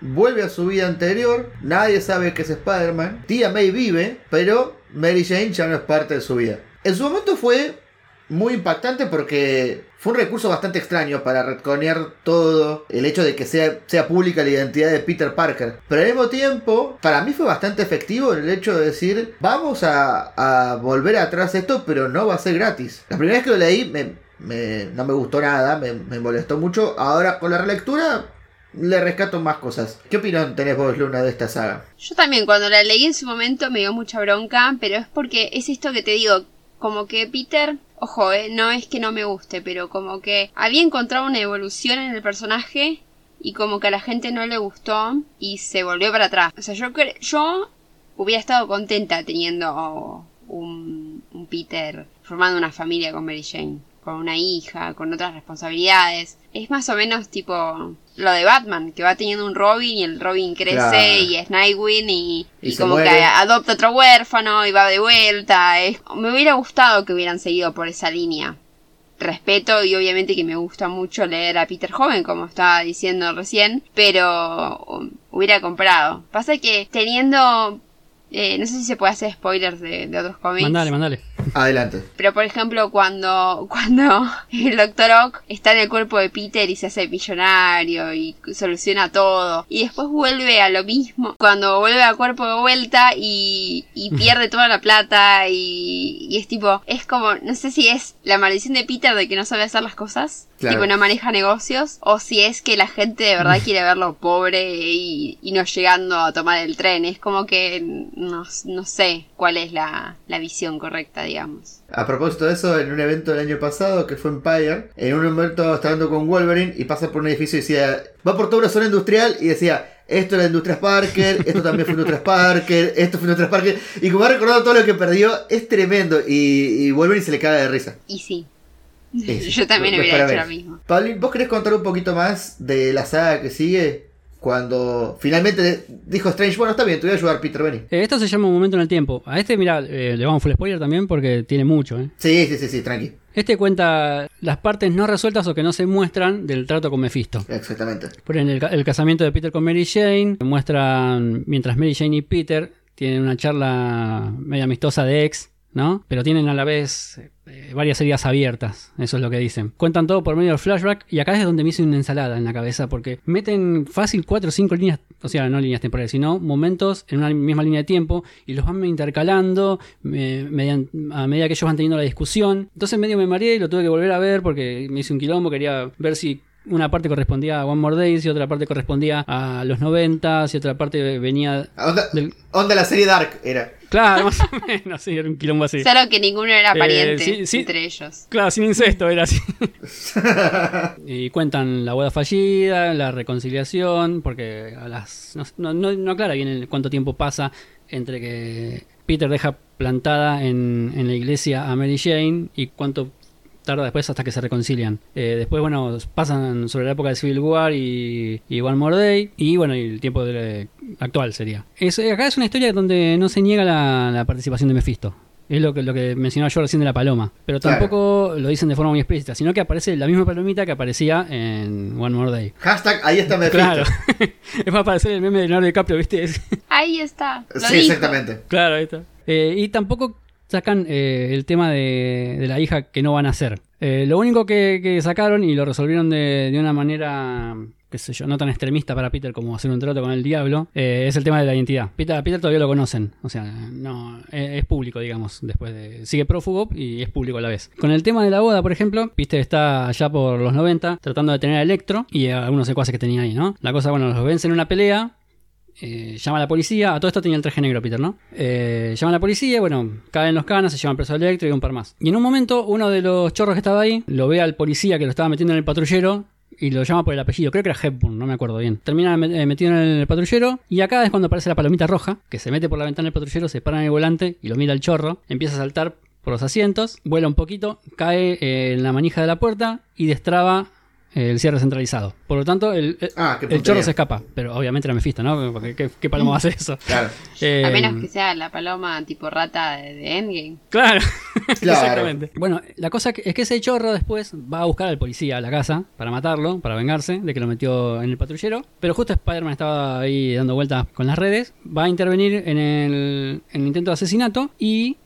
vuelve a su vida anterior, nadie sabe que es Spider-Man, tía May vive, pero Mary Jane ya no es parte de su vida. En su momento fue muy impactante porque fue un recurso bastante extraño para retconear todo el hecho de que sea, sea pública la identidad de Peter Parker. Pero al mismo tiempo, para mí fue bastante efectivo el hecho de decir, vamos a, a volver atrás esto, pero no va a ser gratis. La primera vez que lo leí me, me- no me gustó nada, me, me molestó mucho. Ahora con la relectura le rescato más cosas. ¿Qué opinión tenés vos, Luna, de esta saga? Yo también cuando la leí en su momento me dio mucha bronca, pero es porque es esto que te digo, como que Peter, ojo, eh, no es que no me guste, pero como que había encontrado una evolución en el personaje y como que a la gente no le gustó y se volvió para atrás. O sea, yo yo hubiera estado contenta teniendo un, un Peter formando una familia con Mary Jane, con una hija, con otras responsabilidades. Es más o menos tipo lo de Batman, que va teniendo un Robin y el Robin crece Claro. y es Nightwing y, Y y se como muere. que adopta otro huérfano y va de vuelta. Es- me hubiera gustado que hubieran seguido por esa línea. Respeto y obviamente que me gusta mucho leer a Peter Joven, como estaba diciendo recién, pero hubiera comprado. Pasa que teniendo... eh, no sé si se puede hacer spoilers de, de otros cómics. Mandale, mandale. Adelante. Pero por ejemplo, cuando, cuando el Doctor Ock está en el cuerpo de Peter y se hace millonario y soluciona todo. Y después vuelve a lo mismo. Cuando vuelve al cuerpo de vuelta y, y pierde toda la plata y, y es tipo, es como, no sé si es la maldición de Peter de que no sabe hacer las cosas. Claro. Tipo, no maneja negocios. O si es que la gente de verdad quiere verlo pobre y, y no llegando a tomar el tren. Es como que no, no sé cuál es la, la visión correcta, digamos. A propósito de eso, en un evento del año pasado que fue Empire, en un momento estaba hablando con Wolverine y pasa por un edificio y decía, va por toda una zona industrial y decía, esto era Industrias Parker, esto también fue Industrias Parker, esto fue Industrias Parker, y como ha recordado todo lo que perdió, es tremendo, y, y Wolverine se le caga de risa. Y sí. Yo también Lo- hubiera hecho lo mismo. Paulín, ¿vos querés contar un poquito más de la saga que sigue? Cuando finalmente dijo Strange, bueno, está bien, te voy a ayudar, Peter, vení. Eh, esto se llama un momento en el tiempo. A este, mira, le vamos full spoiler también porque tiene mucho. ¿eh? Sí, sí, sí, sí, tranqui. Este cuenta las partes no resueltas o que no se muestran del trato con Mephisto. Exactamente. Por ejemplo, el, ca- el casamiento de Peter con Mary Jane muestran mientras Mary Jane y Peter tienen una charla medio amistosa de ex, ¿no? Pero tienen a la vez eh, varias heridas abiertas, eso es lo que dicen. Cuentan todo por medio del flashback y acá es donde me hice una ensalada en la cabeza porque meten fácil cuatro o cinco líneas, o sea, no líneas temporales, sino momentos en una misma línea de tiempo y los van intercalando eh, median- a medida que ellos van teniendo la discusión. Entonces medio me mareé y lo tuve que volver a ver porque me hice un quilombo, quería ver si una parte correspondía a One More Days y otra parte correspondía a los 90 y otra parte venía Onda, del... onda la serie Dark era. Claro, más o menos, sí, era un quilombo así. Solo que ninguno era Eh, pariente sí, sí. entre ellos. Claro, sin incesto era así. y cuentan la boda fallida, la reconciliación, porque a las no, no, no aclara bien el- cuánto tiempo pasa entre que Peter deja plantada en, en la iglesia a Mary Jane y cuánto tarda después hasta que se reconcilian. Eh, después, bueno, pasan sobre la época de Civil War y, y One More Day. Y bueno, y el tiempo de- actual sería. Es, eh, acá es una historia donde no se niega la, la participación de Mephisto. Es lo que, lo que mencionaba yo recién de la paloma. Pero Claro. tampoco lo dicen de forma muy explícita, sino que aparece la misma palomita que aparecía en One More Day. Hashtag, ahí está Mephisto. Claro. es para aparecer el meme de Leonardo DiCaprio, ¿viste? Ahí está. Lo Sí, dijo. exactamente. Claro, ahí está. Eh, y tampoco sacan eh, el tema de, de la hija que no van a hacer. Eh, lo único que, que sacaron y lo resolvieron de, de una manera, qué sé yo, no tan extremista para Peter como hacer un trato con el diablo, eh, es el tema de la identidad. Peter, Peter todavía lo conocen, o sea, no es público, digamos, después de... Sigue prófugo y es público a la vez. Con el tema de la boda, por ejemplo, Peter está allá por los 90 tratando de tener a Electro y a algunos secuaces que tenía ahí, ¿no? La cosa, bueno, los vence en una pelea, eh, llama a la policía. A todo esto tenía el traje negro, Peter, ¿no? Eh, llama a la policía, bueno, caen los canas, se llevan preso a Electro y un par más. Y en un momento, uno de los chorros que estaba ahí lo ve al policía que lo estaba metiendo en el patrullero. Y lo llama por el apellido, creo que era Hepburn, no me acuerdo bien. Termina eh, metido en el patrullero y acá es cuando aparece la palomita roja, que se mete por la ventana del patrullero, se para en el volante y lo mira el chorro, empieza a saltar por los asientos, vuela un poquito, cae eh, en la manija de la puerta y destraba el cierre centralizado. Por lo tanto, el, el- Ah, el chorro se escapa, pero obviamente era Mephisto, ¿no? Porque ¿qué, qué paloma va a hacer eso? Claro. Eh, A menos que sea la paloma tipo rata de, de Endgame. Claro, Claro. exactamente. Bueno, la cosa es que ese chorro después va a buscar al policía a la casa para matarlo, para vengarse de que lo metió en el patrullero. Pero justo Spider-Man estaba ahí dando vueltas con las redes, va a intervenir en el, en el intento de asesinato y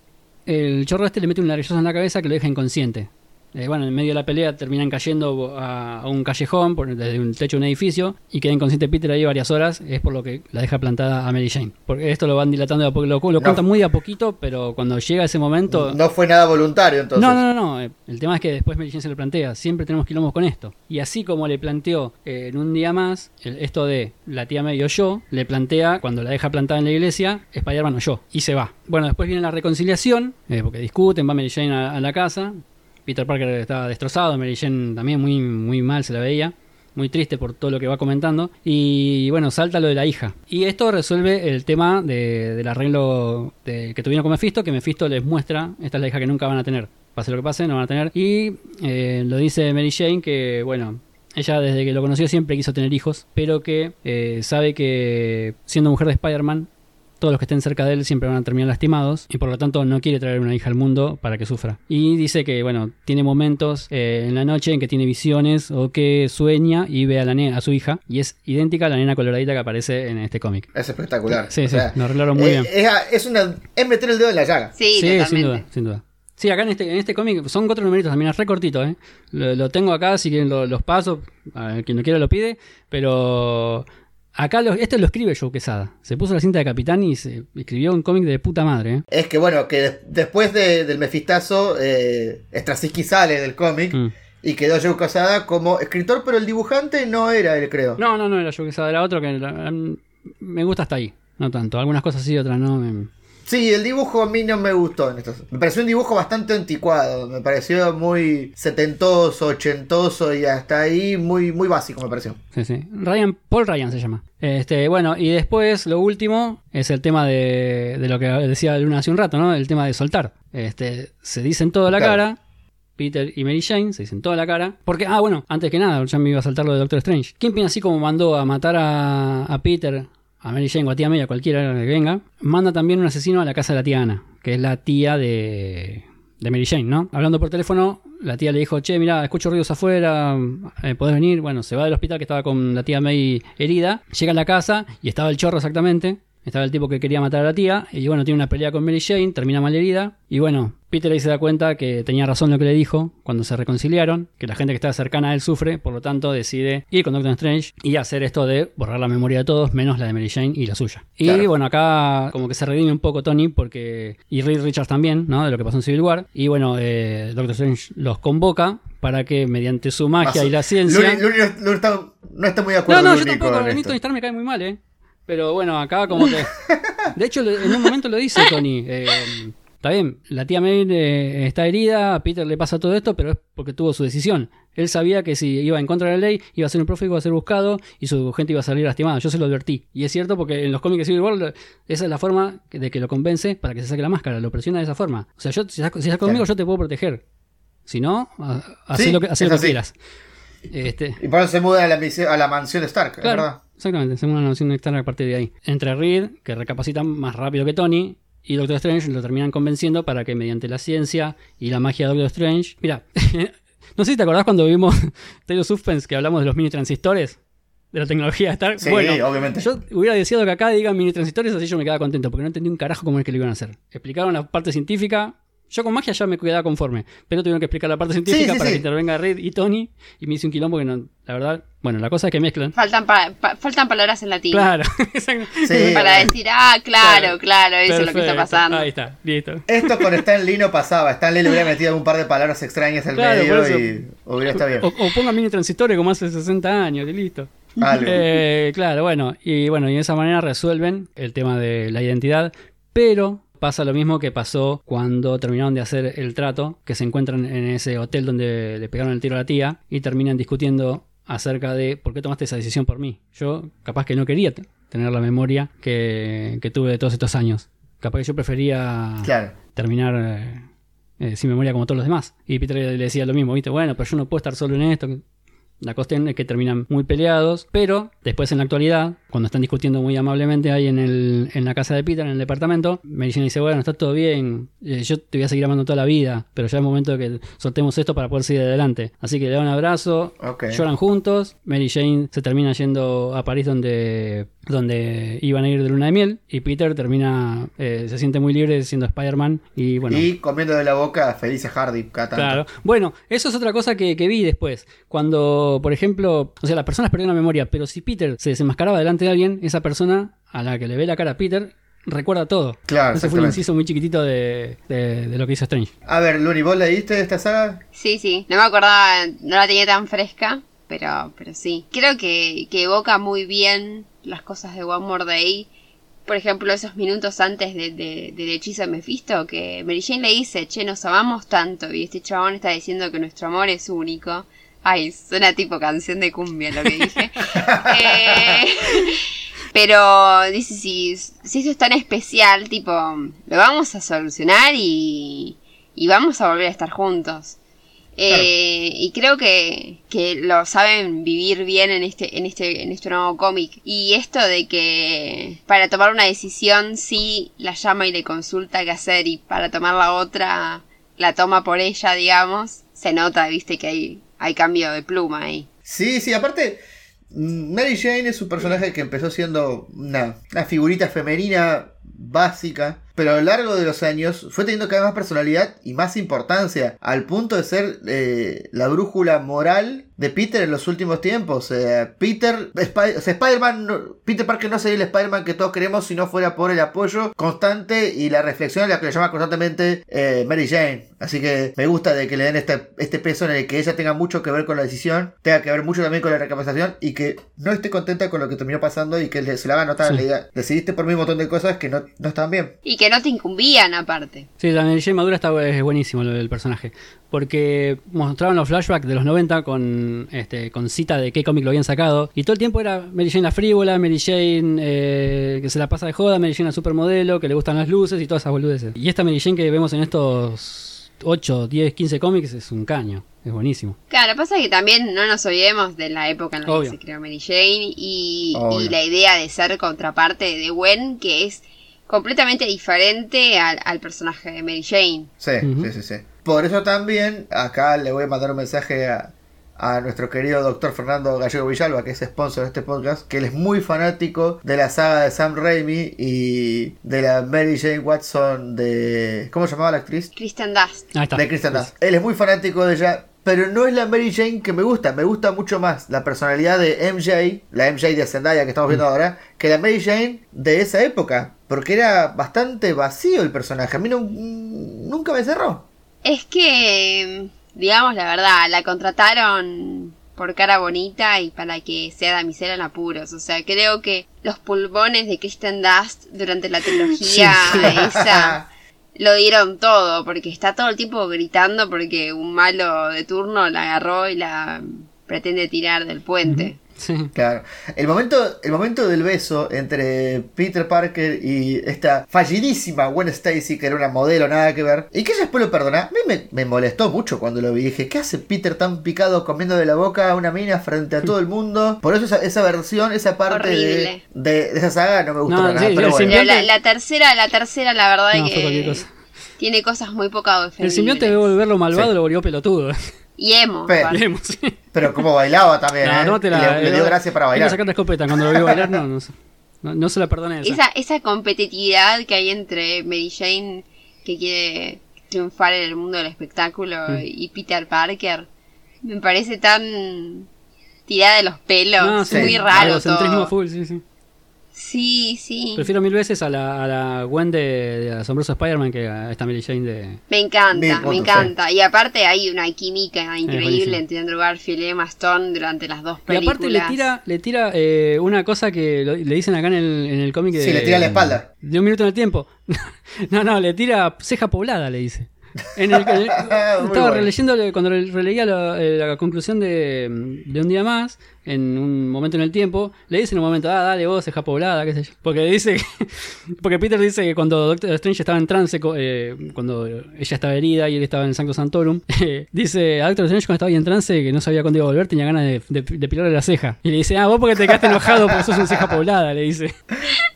el chorro este le mete un larilloso en la cabeza que lo deja inconsciente. Eh, bueno, en medio de la pelea terminan cayendo a, a un callejón por, desde un techo de un edificio y queda inconsciente Peter ahí varias horas. Es por lo que la deja plantada a Mary Jane. Porque esto lo van dilatando de a poco, lo, lo No. cuentan muy de a poquito, pero cuando llega ese momento. No fue nada voluntario entonces. No, no, no, no. El tema es que después Mary Jane se lo plantea. Siempre tenemos quilombos con esto. Y así como le planteó eh, en un día más el- esto de la tía May o yo, le plantea cuando la deja plantada en la iglesia, Spider-Man o yo. Y se va. Bueno, después viene la reconciliación, eh, porque discuten, va Mary Jane a, a la casa. Peter Parker estaba destrozado, Mary Jane también muy, muy mal se la veía. Muy triste por todo lo que va comentando. Y bueno, salta lo de la hija. Y esto resuelve el tema de- del arreglo de- que tuvieron con Mephisto, que Mephisto les muestra, esta es la hija que nunca van a tener. Pase lo que pase, no van a tener. Y eh, lo dice Mary Jane que, bueno, ella desde que lo conoció siempre quiso tener hijos, pero que eh, sabe que siendo mujer de Spider-Man, todos los que estén cerca de él siempre van a terminar lastimados y por lo tanto no quiere traer una hija al mundo para que sufra. Y dice que, bueno, tiene momentos eh, en la noche en que tiene visiones o que sueña y ve a, la a su hija y es idéntica a la nena coloradita que aparece en este cómic. Es espectacular. Sí, O sí, sea, lo arreglaron muy eh, bien. Es, es una, es meter el dedo en la llaga. Sí, Sí, sin duda, sin duda. Sí, acá en este, en este cómic son cuatro numeritos también, es re cortito, ¿eh? Lo, lo tengo acá, si quieren lo- los paso, a quien lo quiera lo pide, pero acá lo, este lo escribe Joe Quesada. Se puso la cinta de capitán y se escribió un cómic de puta madre, ¿eh? Es que bueno, que des- después de- del Mefistazo, eh, Straczynski sale del cómic Mm. y quedó Joe Casada como escritor, pero el dibujante no era él, creo. No, no, no era Joe Quesada, era otro que me gusta hasta ahí, no tanto. Algunas cosas sí, otras no. me- Sí, el dibujo a mí no me gustó. En estos. Me pareció un dibujo bastante anticuado. Me pareció muy setentoso, ochentoso y hasta ahí muy, muy básico, me pareció. Sí, sí. Ryan, Paul Ryan se llama. Este, bueno, y después lo último es el tema de, de lo que decía Luna hace un rato, ¿no? El tema de soltar. Este, se dicen toda la Claro. cara. Peter y Mary Jane se dicen toda la cara. Porque, ah, bueno, antes que nada, ya me iba a saltar lo de Doctor Strange. ¿Quién piensa así como mandó a matar a, a Peter, a Mary Jane o a tía May, a cualquiera que venga? Manda también un asesino a la casa de la tía Ana, que es la tía de, de Mary Jane, ¿no? Hablando por teléfono, la tía le dijo, che, mira, escucho ruidos afuera, eh, ¿podés venir? Bueno, se va del hospital que estaba con la tía May herida, llega a la casa y estaba el chorro exactamente. Estaba el tipo que quería matar a la tía y bueno, tiene una pelea con Mary Jane, termina mal herida y bueno, Peter ahí se da cuenta que tenía razón lo que le dijo cuando se reconciliaron, que la gente que estaba cercana a él sufre, por lo tanto decide ir con Doctor Strange y hacer esto de borrar la memoria de todos, menos la de Mary Jane y la suya. Y Claro. bueno, acá como que se redime un poco Tony porque y Reed Richards también, ¿no? De lo que pasó en Civil War y bueno, eh, Doctor Strange los convoca para que mediante su magia y la ciencia no, no está, no está muy de no, acuerdo no, yo Luli, tampoco. con. Tony Stark me cae muy mal, ¿eh? Pero bueno, acá como que. De hecho, en un momento lo dice Tony. eh, está bien, la tía May eh, está herida, a Peter le pasa todo esto, pero es porque tuvo su decisión. Él sabía que si iba en contra de la ley, iba a ser un prófugo, iba a ser buscado y su gente iba a salir lastimada. Yo se lo advertí. Y es cierto porque en los cómics de Civil War, esa es la forma de que lo convence para que se saque la máscara. Lo presiona de esa forma. O sea, yo, si estás, si estás conmigo, yo te puedo proteger. Si no, ha- hacé Sí, lo que, hacé lo que quieras. Este, Y por eso se muda a la, a la mansión de Stark, Claro, ¿verdad? exactamente, según una noción externa a partir de ahí. Entre Reed, que recapacita más rápido que Tony, y Doctor Strange lo terminan convenciendo para que mediante la ciencia y la magia de Doctor Strange. Mira, no sé si te acordás cuando vimos Taylor Suspense que hablamos de los mini transistores. De la tecnología de Stark. Sí, bueno, obviamente. yo hubiera deseado que acá digan mini transistores, así yo me quedaba contento, porque no entendí un carajo cómo es que lo iban a hacer. Explicaron la parte científica. Yo con magia ya me quedaba conforme, pero tuvieron que explicar la parte científica sí, para sí. que intervenga Reed y Tony, y me hice un quilombo que no, la verdad, bueno, la cosa es que mezclan. Faltan, pa- pa- faltan palabras en latín. Claro, Para decir, ah, claro, Claro. claro, eso es lo que está pasando. Ahí está, listo. Esto con Stan Lee no pasaba. Stan Lee le hubiera metido un par de palabras extrañas al Claro, medio y hubiera estado bien. O, o ponga mini transistores como hace 60 años y listo. Eh, claro, bueno, y bueno, y de esa manera resuelven el tema de la identidad, pero pasa lo mismo que pasó cuando terminaron de hacer el trato, que se encuentran en ese hotel donde le pegaron el tiro a la tía y terminan discutiendo acerca de por qué tomaste esa decisión por mí. Yo capaz que no quería tener la memoria que, que tuve de todos estos años. Capaz que yo prefería Claro. terminar eh, eh, sin memoria como todos los demás. Y Peter le le decía lo mismo, ¿viste? Bueno, pero yo no puedo estar solo en esto. La cuestión es que terminan muy peleados, pero después en la actualidad, cuando están discutiendo muy amablemente ahí en, el, en la casa de Peter, en el departamento, Mary Jane dice, bueno, está todo bien, eh, yo te voy a seguir amando toda la vida, pero ya es momento de que soltemos esto para poder seguir adelante. Así que le da un abrazo, lloran juntos, Mary Jane se termina yendo a París donde, donde iban a ir de luna de miel, y Peter termina, eh, se siente muy libre siendo Spider-Man, y bueno... Y comiendo de la boca a Felicia Hardy cada tanto. Claro. Bueno, eso es otra cosa que, que vi después. Cuando, por ejemplo, o sea, las personas perdieron la memoria, pero si Peter se desenmascaraba delante de alguien, esa persona a la que le ve la cara a Peter recuerda todo. Claro, Ese fue un inciso muy chiquitito de, de- de lo que hizo Strange. A ver, Luni, ¿vos leíste esta saga? Sí, sí, no me acordaba, no la tenía tan fresca, pero, pero sí. Creo que, que evoca muy bien las cosas de One More Day. Por ejemplo, esos minutos antes de- de- del hechizo de Mephisto, que Mary Jane le dice, che, nos amamos tanto, y este chabón está diciendo que nuestro amor es único. Ay, suena tipo canción de cumbia lo que dije. Eh, pero dice, si, si esto es tan especial, tipo, lo vamos a solucionar y, y vamos a volver a estar juntos. Eh, y creo que, que lo saben vivir bien en este, en este, en este nuevo cómic. Y esto de que para tomar una decisión sí la llama y le consulta qué hacer y para tomar la otra la toma por ella, digamos, se nota, viste, que hay, hay cambio de pluma ahí. Sí, sí, aparte, mm, Mary Jane es un personaje que empezó siendo una, una figurita femenina básica pero a lo largo de los años fue teniendo cada vez más personalidad y más importancia, al punto de ser eh, la brújula moral de Peter en los últimos tiempos. Eh, Peter, o sea, Spider-Man, no- Peter Parker no sería el Spider-Man que todos queremos si no fuera por el apoyo constante y la reflexión a la que le llama constantemente eh, Mary Jane. Así que me gusta de que le den este, este peso en el que ella tenga mucho que ver con la decisión, tenga que ver mucho también con la recapacitación y que no esté contenta con lo que terminó pasando y que le- se la haga notar. Sí. Le diga, decidiste por mí un montón de cosas que no, no estaban bien. Y que no te incumbían aparte. Sí, la Mary Jane Madura está, es buenísimo lo del personaje. Porque mostraban los flashbacks de los 90 con, este, con cita de qué cómic lo habían sacado. Y todo el tiempo era Mary Jane la frívola, Mary Jane eh, que se la pasa de joda, Mary Jane la supermodelo, que le gustan las luces y todas esas boludeces. Y esta Mary Jane que vemos en estos 8, 10, 15 cómics es un caño. Es buenísimo. Claro, pasa que también no nos olvidemos de la época en la Obvio. que se creó Mary Jane y, y la idea de ser contraparte de Gwen, que es completamente diferente al, al personaje de Mary Jane. Sí, sí, sí, sí. Por eso también, acá le voy a mandar un mensaje a, a nuestro querido doctor Fernando Gallego Villalba, que es sponsor de este podcast, que él es muy fanático de la saga de Sam Raimi y de la Mary Jane Watson de... ¿Cómo se llamaba la actriz? Kristen Dust. Ahí está. De Kristen Dunst. Él es muy fanático de ella, pero no es la Mary Jane que me gusta. Me gusta mucho más la personalidad de MJ, la MJ de Zendaya que estamos viendo ahora, que la Mary Jane de esa época. Porque era bastante vacío el personaje. A mí no- nunca me cerró. Es que, digamos la verdad, la contrataron por cara bonita y para que sea damisela en apuros. O sea, creo que los pulmones de Kristen Dust durante la trilogía esa lo dieron todo, porque está todo el tiempo gritando porque un malo de turno la agarró y la pretende tirar del puente. Sí. Claro. El momento, el momento del beso entre Peter Parker y esta fallidísima Gwen Stacy, que era una modelo, nada que ver, y que ella después lo perdona, a mí me, me molestó mucho cuando lo vi. Dije, ¿qué hace Peter tan picado comiendo de la boca a una mina frente a todo el mundo? Por eso esa, esa versión, esa parte de, de, de esa saga no me gustó No, para nada. sí, pero el bueno. Pero la, tercera, la tercera, la verdad No, que tiene cosas muy poco El defendibles. simbionte de volverlo malvado Sí. lo volvió pelotudo. Y emo. Pe- aparte. Leemos, sí. Pero como bailaba también, No, ¿eh? no te la- le, le dio gracia para bailar. sacar la escopeta cuando lo vi bailar, no, no, no, no se la perdone esa. Esa, esa competitividad que hay entre Mary Jane, que quiere triunfar en el mundo del espectáculo, Mm. y Peter Parker, me parece tan tirada de los pelos, No, sí, muy raro todo. full, sí, sí. Sí, sí. Prefiero mil veces a la, a la Gwen de, de Asombroso Spider-Man que a esta Mary Jane de... Me encanta, me encanta. Y aparte hay una química increíble buenísimo. entre Andrew Garfield y Emma Stone durante las dos Y películas. aparte le tira, le tira eh, una cosa que lo- le dicen acá en el, en el cómic de... Sí, le tira la espalda. De un minuto en el tiempo. no, no, le tira ceja poblada, le dice. En el, en el- estaba bueno. releyendo cuando re- releía la, eh, la conclusión de, de un día más, en un momento en el tiempo, le dice en un momento, ah, dale vos, ceja poblada, qué sé yo. Porque dice que- porque Peter dice que cuando Doctor Strange estaba en trance, eh, cuando ella estaba herida y él estaba en Sancto Santorum, eh, dice a Doctor Strange cuando estaba ahí en trance que no sabía cuándo iba a volver, tenía ganas de, de, de pilarle la ceja. Y le dice, ah, vos porque te quedaste enojado porque sos un ceja poblada, le dice.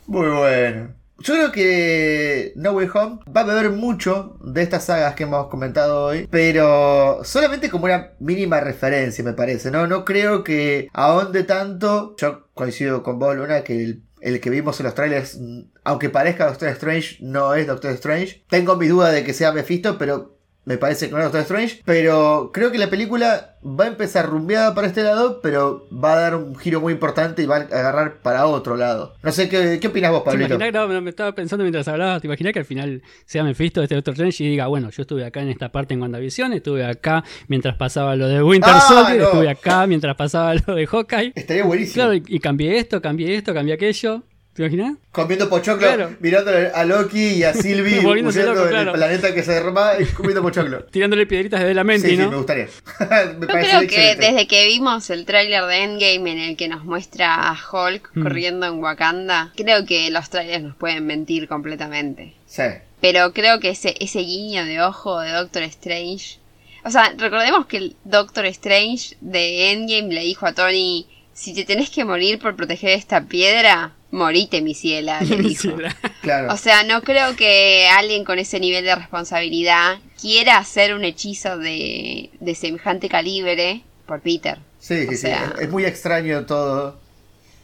Muy bueno. Yo creo que No Way Home va a beber mucho de estas sagas que hemos comentado hoy, pero solamente como una mínima referencia, me parece, ¿no? No creo que ahonde tanto. Yo coincido con vos, Luna, que el, el que vimos en los trailers, aunque parezca Doctor Strange, no es Doctor Strange. Tengo mi duda de que sea Mephisto, pero me parece que no es Doctor Strange. Pero creo que la película va a empezar rumbeada para este lado, pero va a dar un giro muy importante y va a agarrar para otro lado. No sé, ¿qué, qué opinas vos, ¿Te Pablito? no, me estaba pensando mientras hablabas, ¿te imaginas que al final sea Mephisto este Doctor Strange y diga, bueno, yo estuve acá en esta parte en WandaVision, estuve acá mientras pasaba lo de Winter Ah, Soldier, no. estuve acá mientras pasaba lo de Hawkeye. Estaría buenísimo. Claro, y, y cambié esto, cambié esto, cambié aquello. ¿Te imaginas? Comiendo pochoclo, Claro. mirando a Loki y a Sylvie huyendo loco, en claro. el planeta que se derrama y comiendo pochoclo. Tirándole piedritas desde la mente, Sí, sí, ¿no? me gustaría. me Yo parece creo que excelente. desde que vimos el tráiler de Endgame en el que nos muestra a Hulk Mm. corriendo en Wakanda, creo que los trailers nos pueden mentir completamente. Sí. Pero creo que ese, ese guiño de ojo de Doctor Strange. O sea, recordemos que el Doctor Strange de Endgame le dijo a Tony: Si te tenés que morir por proteger esta piedra, morite, mi ciela. Le dijo. Sí, la- Claro. O sea, no creo que alguien con ese nivel de responsabilidad quiera hacer un hechizo de, de semejante calibre por Peter. sí, sí, o sí. sea- Es, es muy extraño todo.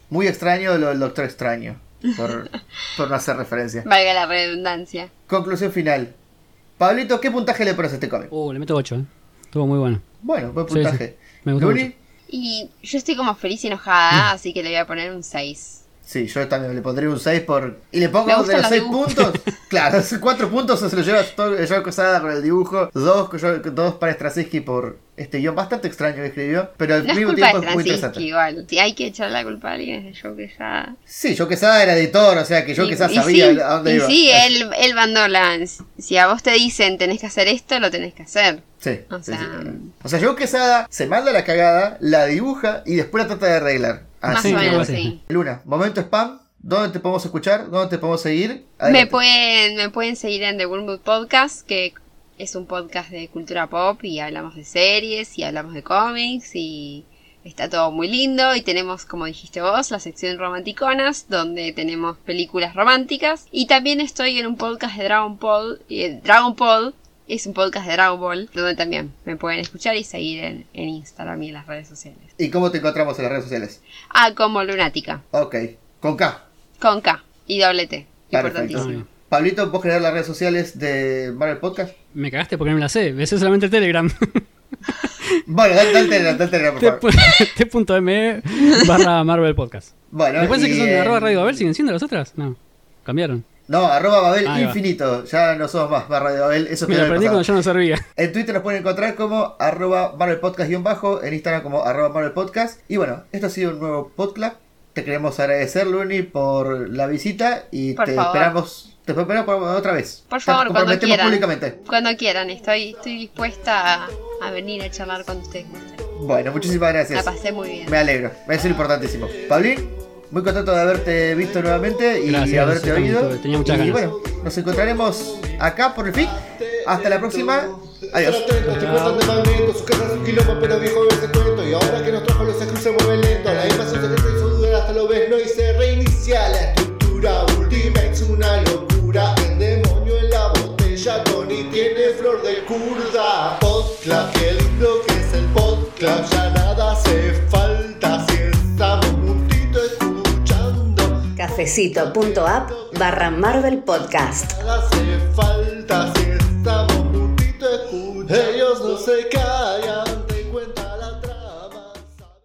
Muy extraño lo del Doctor Extraño. por, por no hacer referencia. Valga la redundancia. Conclusión final. Pablito, ¿qué puntaje le pones a este cómic? Uh, le meto 8, ¿eh? Estuvo muy bueno. Bueno, buen puntaje. sí. Me gustó mucho. Y yo estoy como feliz y enojada, así que le voy a poner un 6. Sí, yo también le pondré un 6 por. ¿Y le pongo de los los 6 dibujos. puntos? claro, 4 puntos se lo lleva todo Joe Quesada con el dibujo. 2 dos para Straczynski por este guion bastante extraño que escribió. Pero al No mismo tiempo es muy interesante. igual. Si hay que echar la culpa a alguien es de Joe Quesada. Sí, Joe Quesada era editor, o sea que Joe Quesada sabía sí, a dónde y iba. sí, él, él mandó la... Si a vos te dicen tenés que hacer esto, lo tenés que hacer. Sí, O sea, sí. O sea, Joe Quesada se manda la cagada, la dibuja y después la trata de arreglar. Más Así o menos, bueno. sí. Luna, momento spam. ¿Dónde te podemos escuchar? ¿Dónde te podemos seguir? Me pueden, me pueden seguir en The Wormwood Podcast, que es un podcast de cultura pop y hablamos de series y hablamos de cómics y está todo muy lindo y tenemos, como dijiste vos, la sección romanticonas donde tenemos películas románticas y también estoy en un podcast de Dragon Ball, eh, Dragon Ball es un podcast de Dragon Ball donde también me pueden escuchar y seguir en, en Instagram y en las redes sociales. ¿Y cómo te encontramos en las redes sociales? Ah, como Lunática, Ok, con K. con K y doble T, Perfecto. importantísimo. Pablito, ¿vos dar las redes sociales de Marvel Podcast? Me cagaste porque no me la sé. Me sé solamente el Telegram. Bueno, dale, dale, dale, dale, dale, por favor. T.me barra Marvel Podcast. Bueno, Después de que son de eh, arroba Radio Babel, ¿siguen siendo las otras? No, cambiaron. No, arroba Babel Ahí va. infinito. Ya no somos más barra de Babel. Eso Me lo aprendí cuando ya no servía. En Twitter nos pueden encontrar como arroba Marvel Podcast guion bajo, en Instagram como arroba Marvel Podcast. Y bueno, esto ha sido un nuevo podcast. Te queremos agradecer, Luni, por la visita y Por te favor. esperamos, te esperamos por otra vez. Por Te favor, cuando comprometemos quieran. públicamente. Cuando quieran, estoy, estoy dispuesta a, a venir a charlar con ustedes. Bueno, muchísimas La gracias. pasé muy bien. Me alegro, eso es importantísimo. Pablín, muy contento de haberte visto nuevamente y Gracias, haberte oído. tuve- tenía muchas y ganas. bueno, nos encontraremos acá por el fin. Hasta la próxima. Adiós. Estar atentos, te cuentan de magneto, su casa es un quilombo, pero viejo ese cuento. Y ahora que nos trajo los screws se mueve lento. La invasión secreta hizo dudar hasta lo ves, no y se reinicia la estructura. Ultimate es una locura. El demonio en la botella, Tony tiene flor de curda. Podclub, qué lindo que es el podclub. Ya nada hace falta cafecito.app barra Marvel Podcast.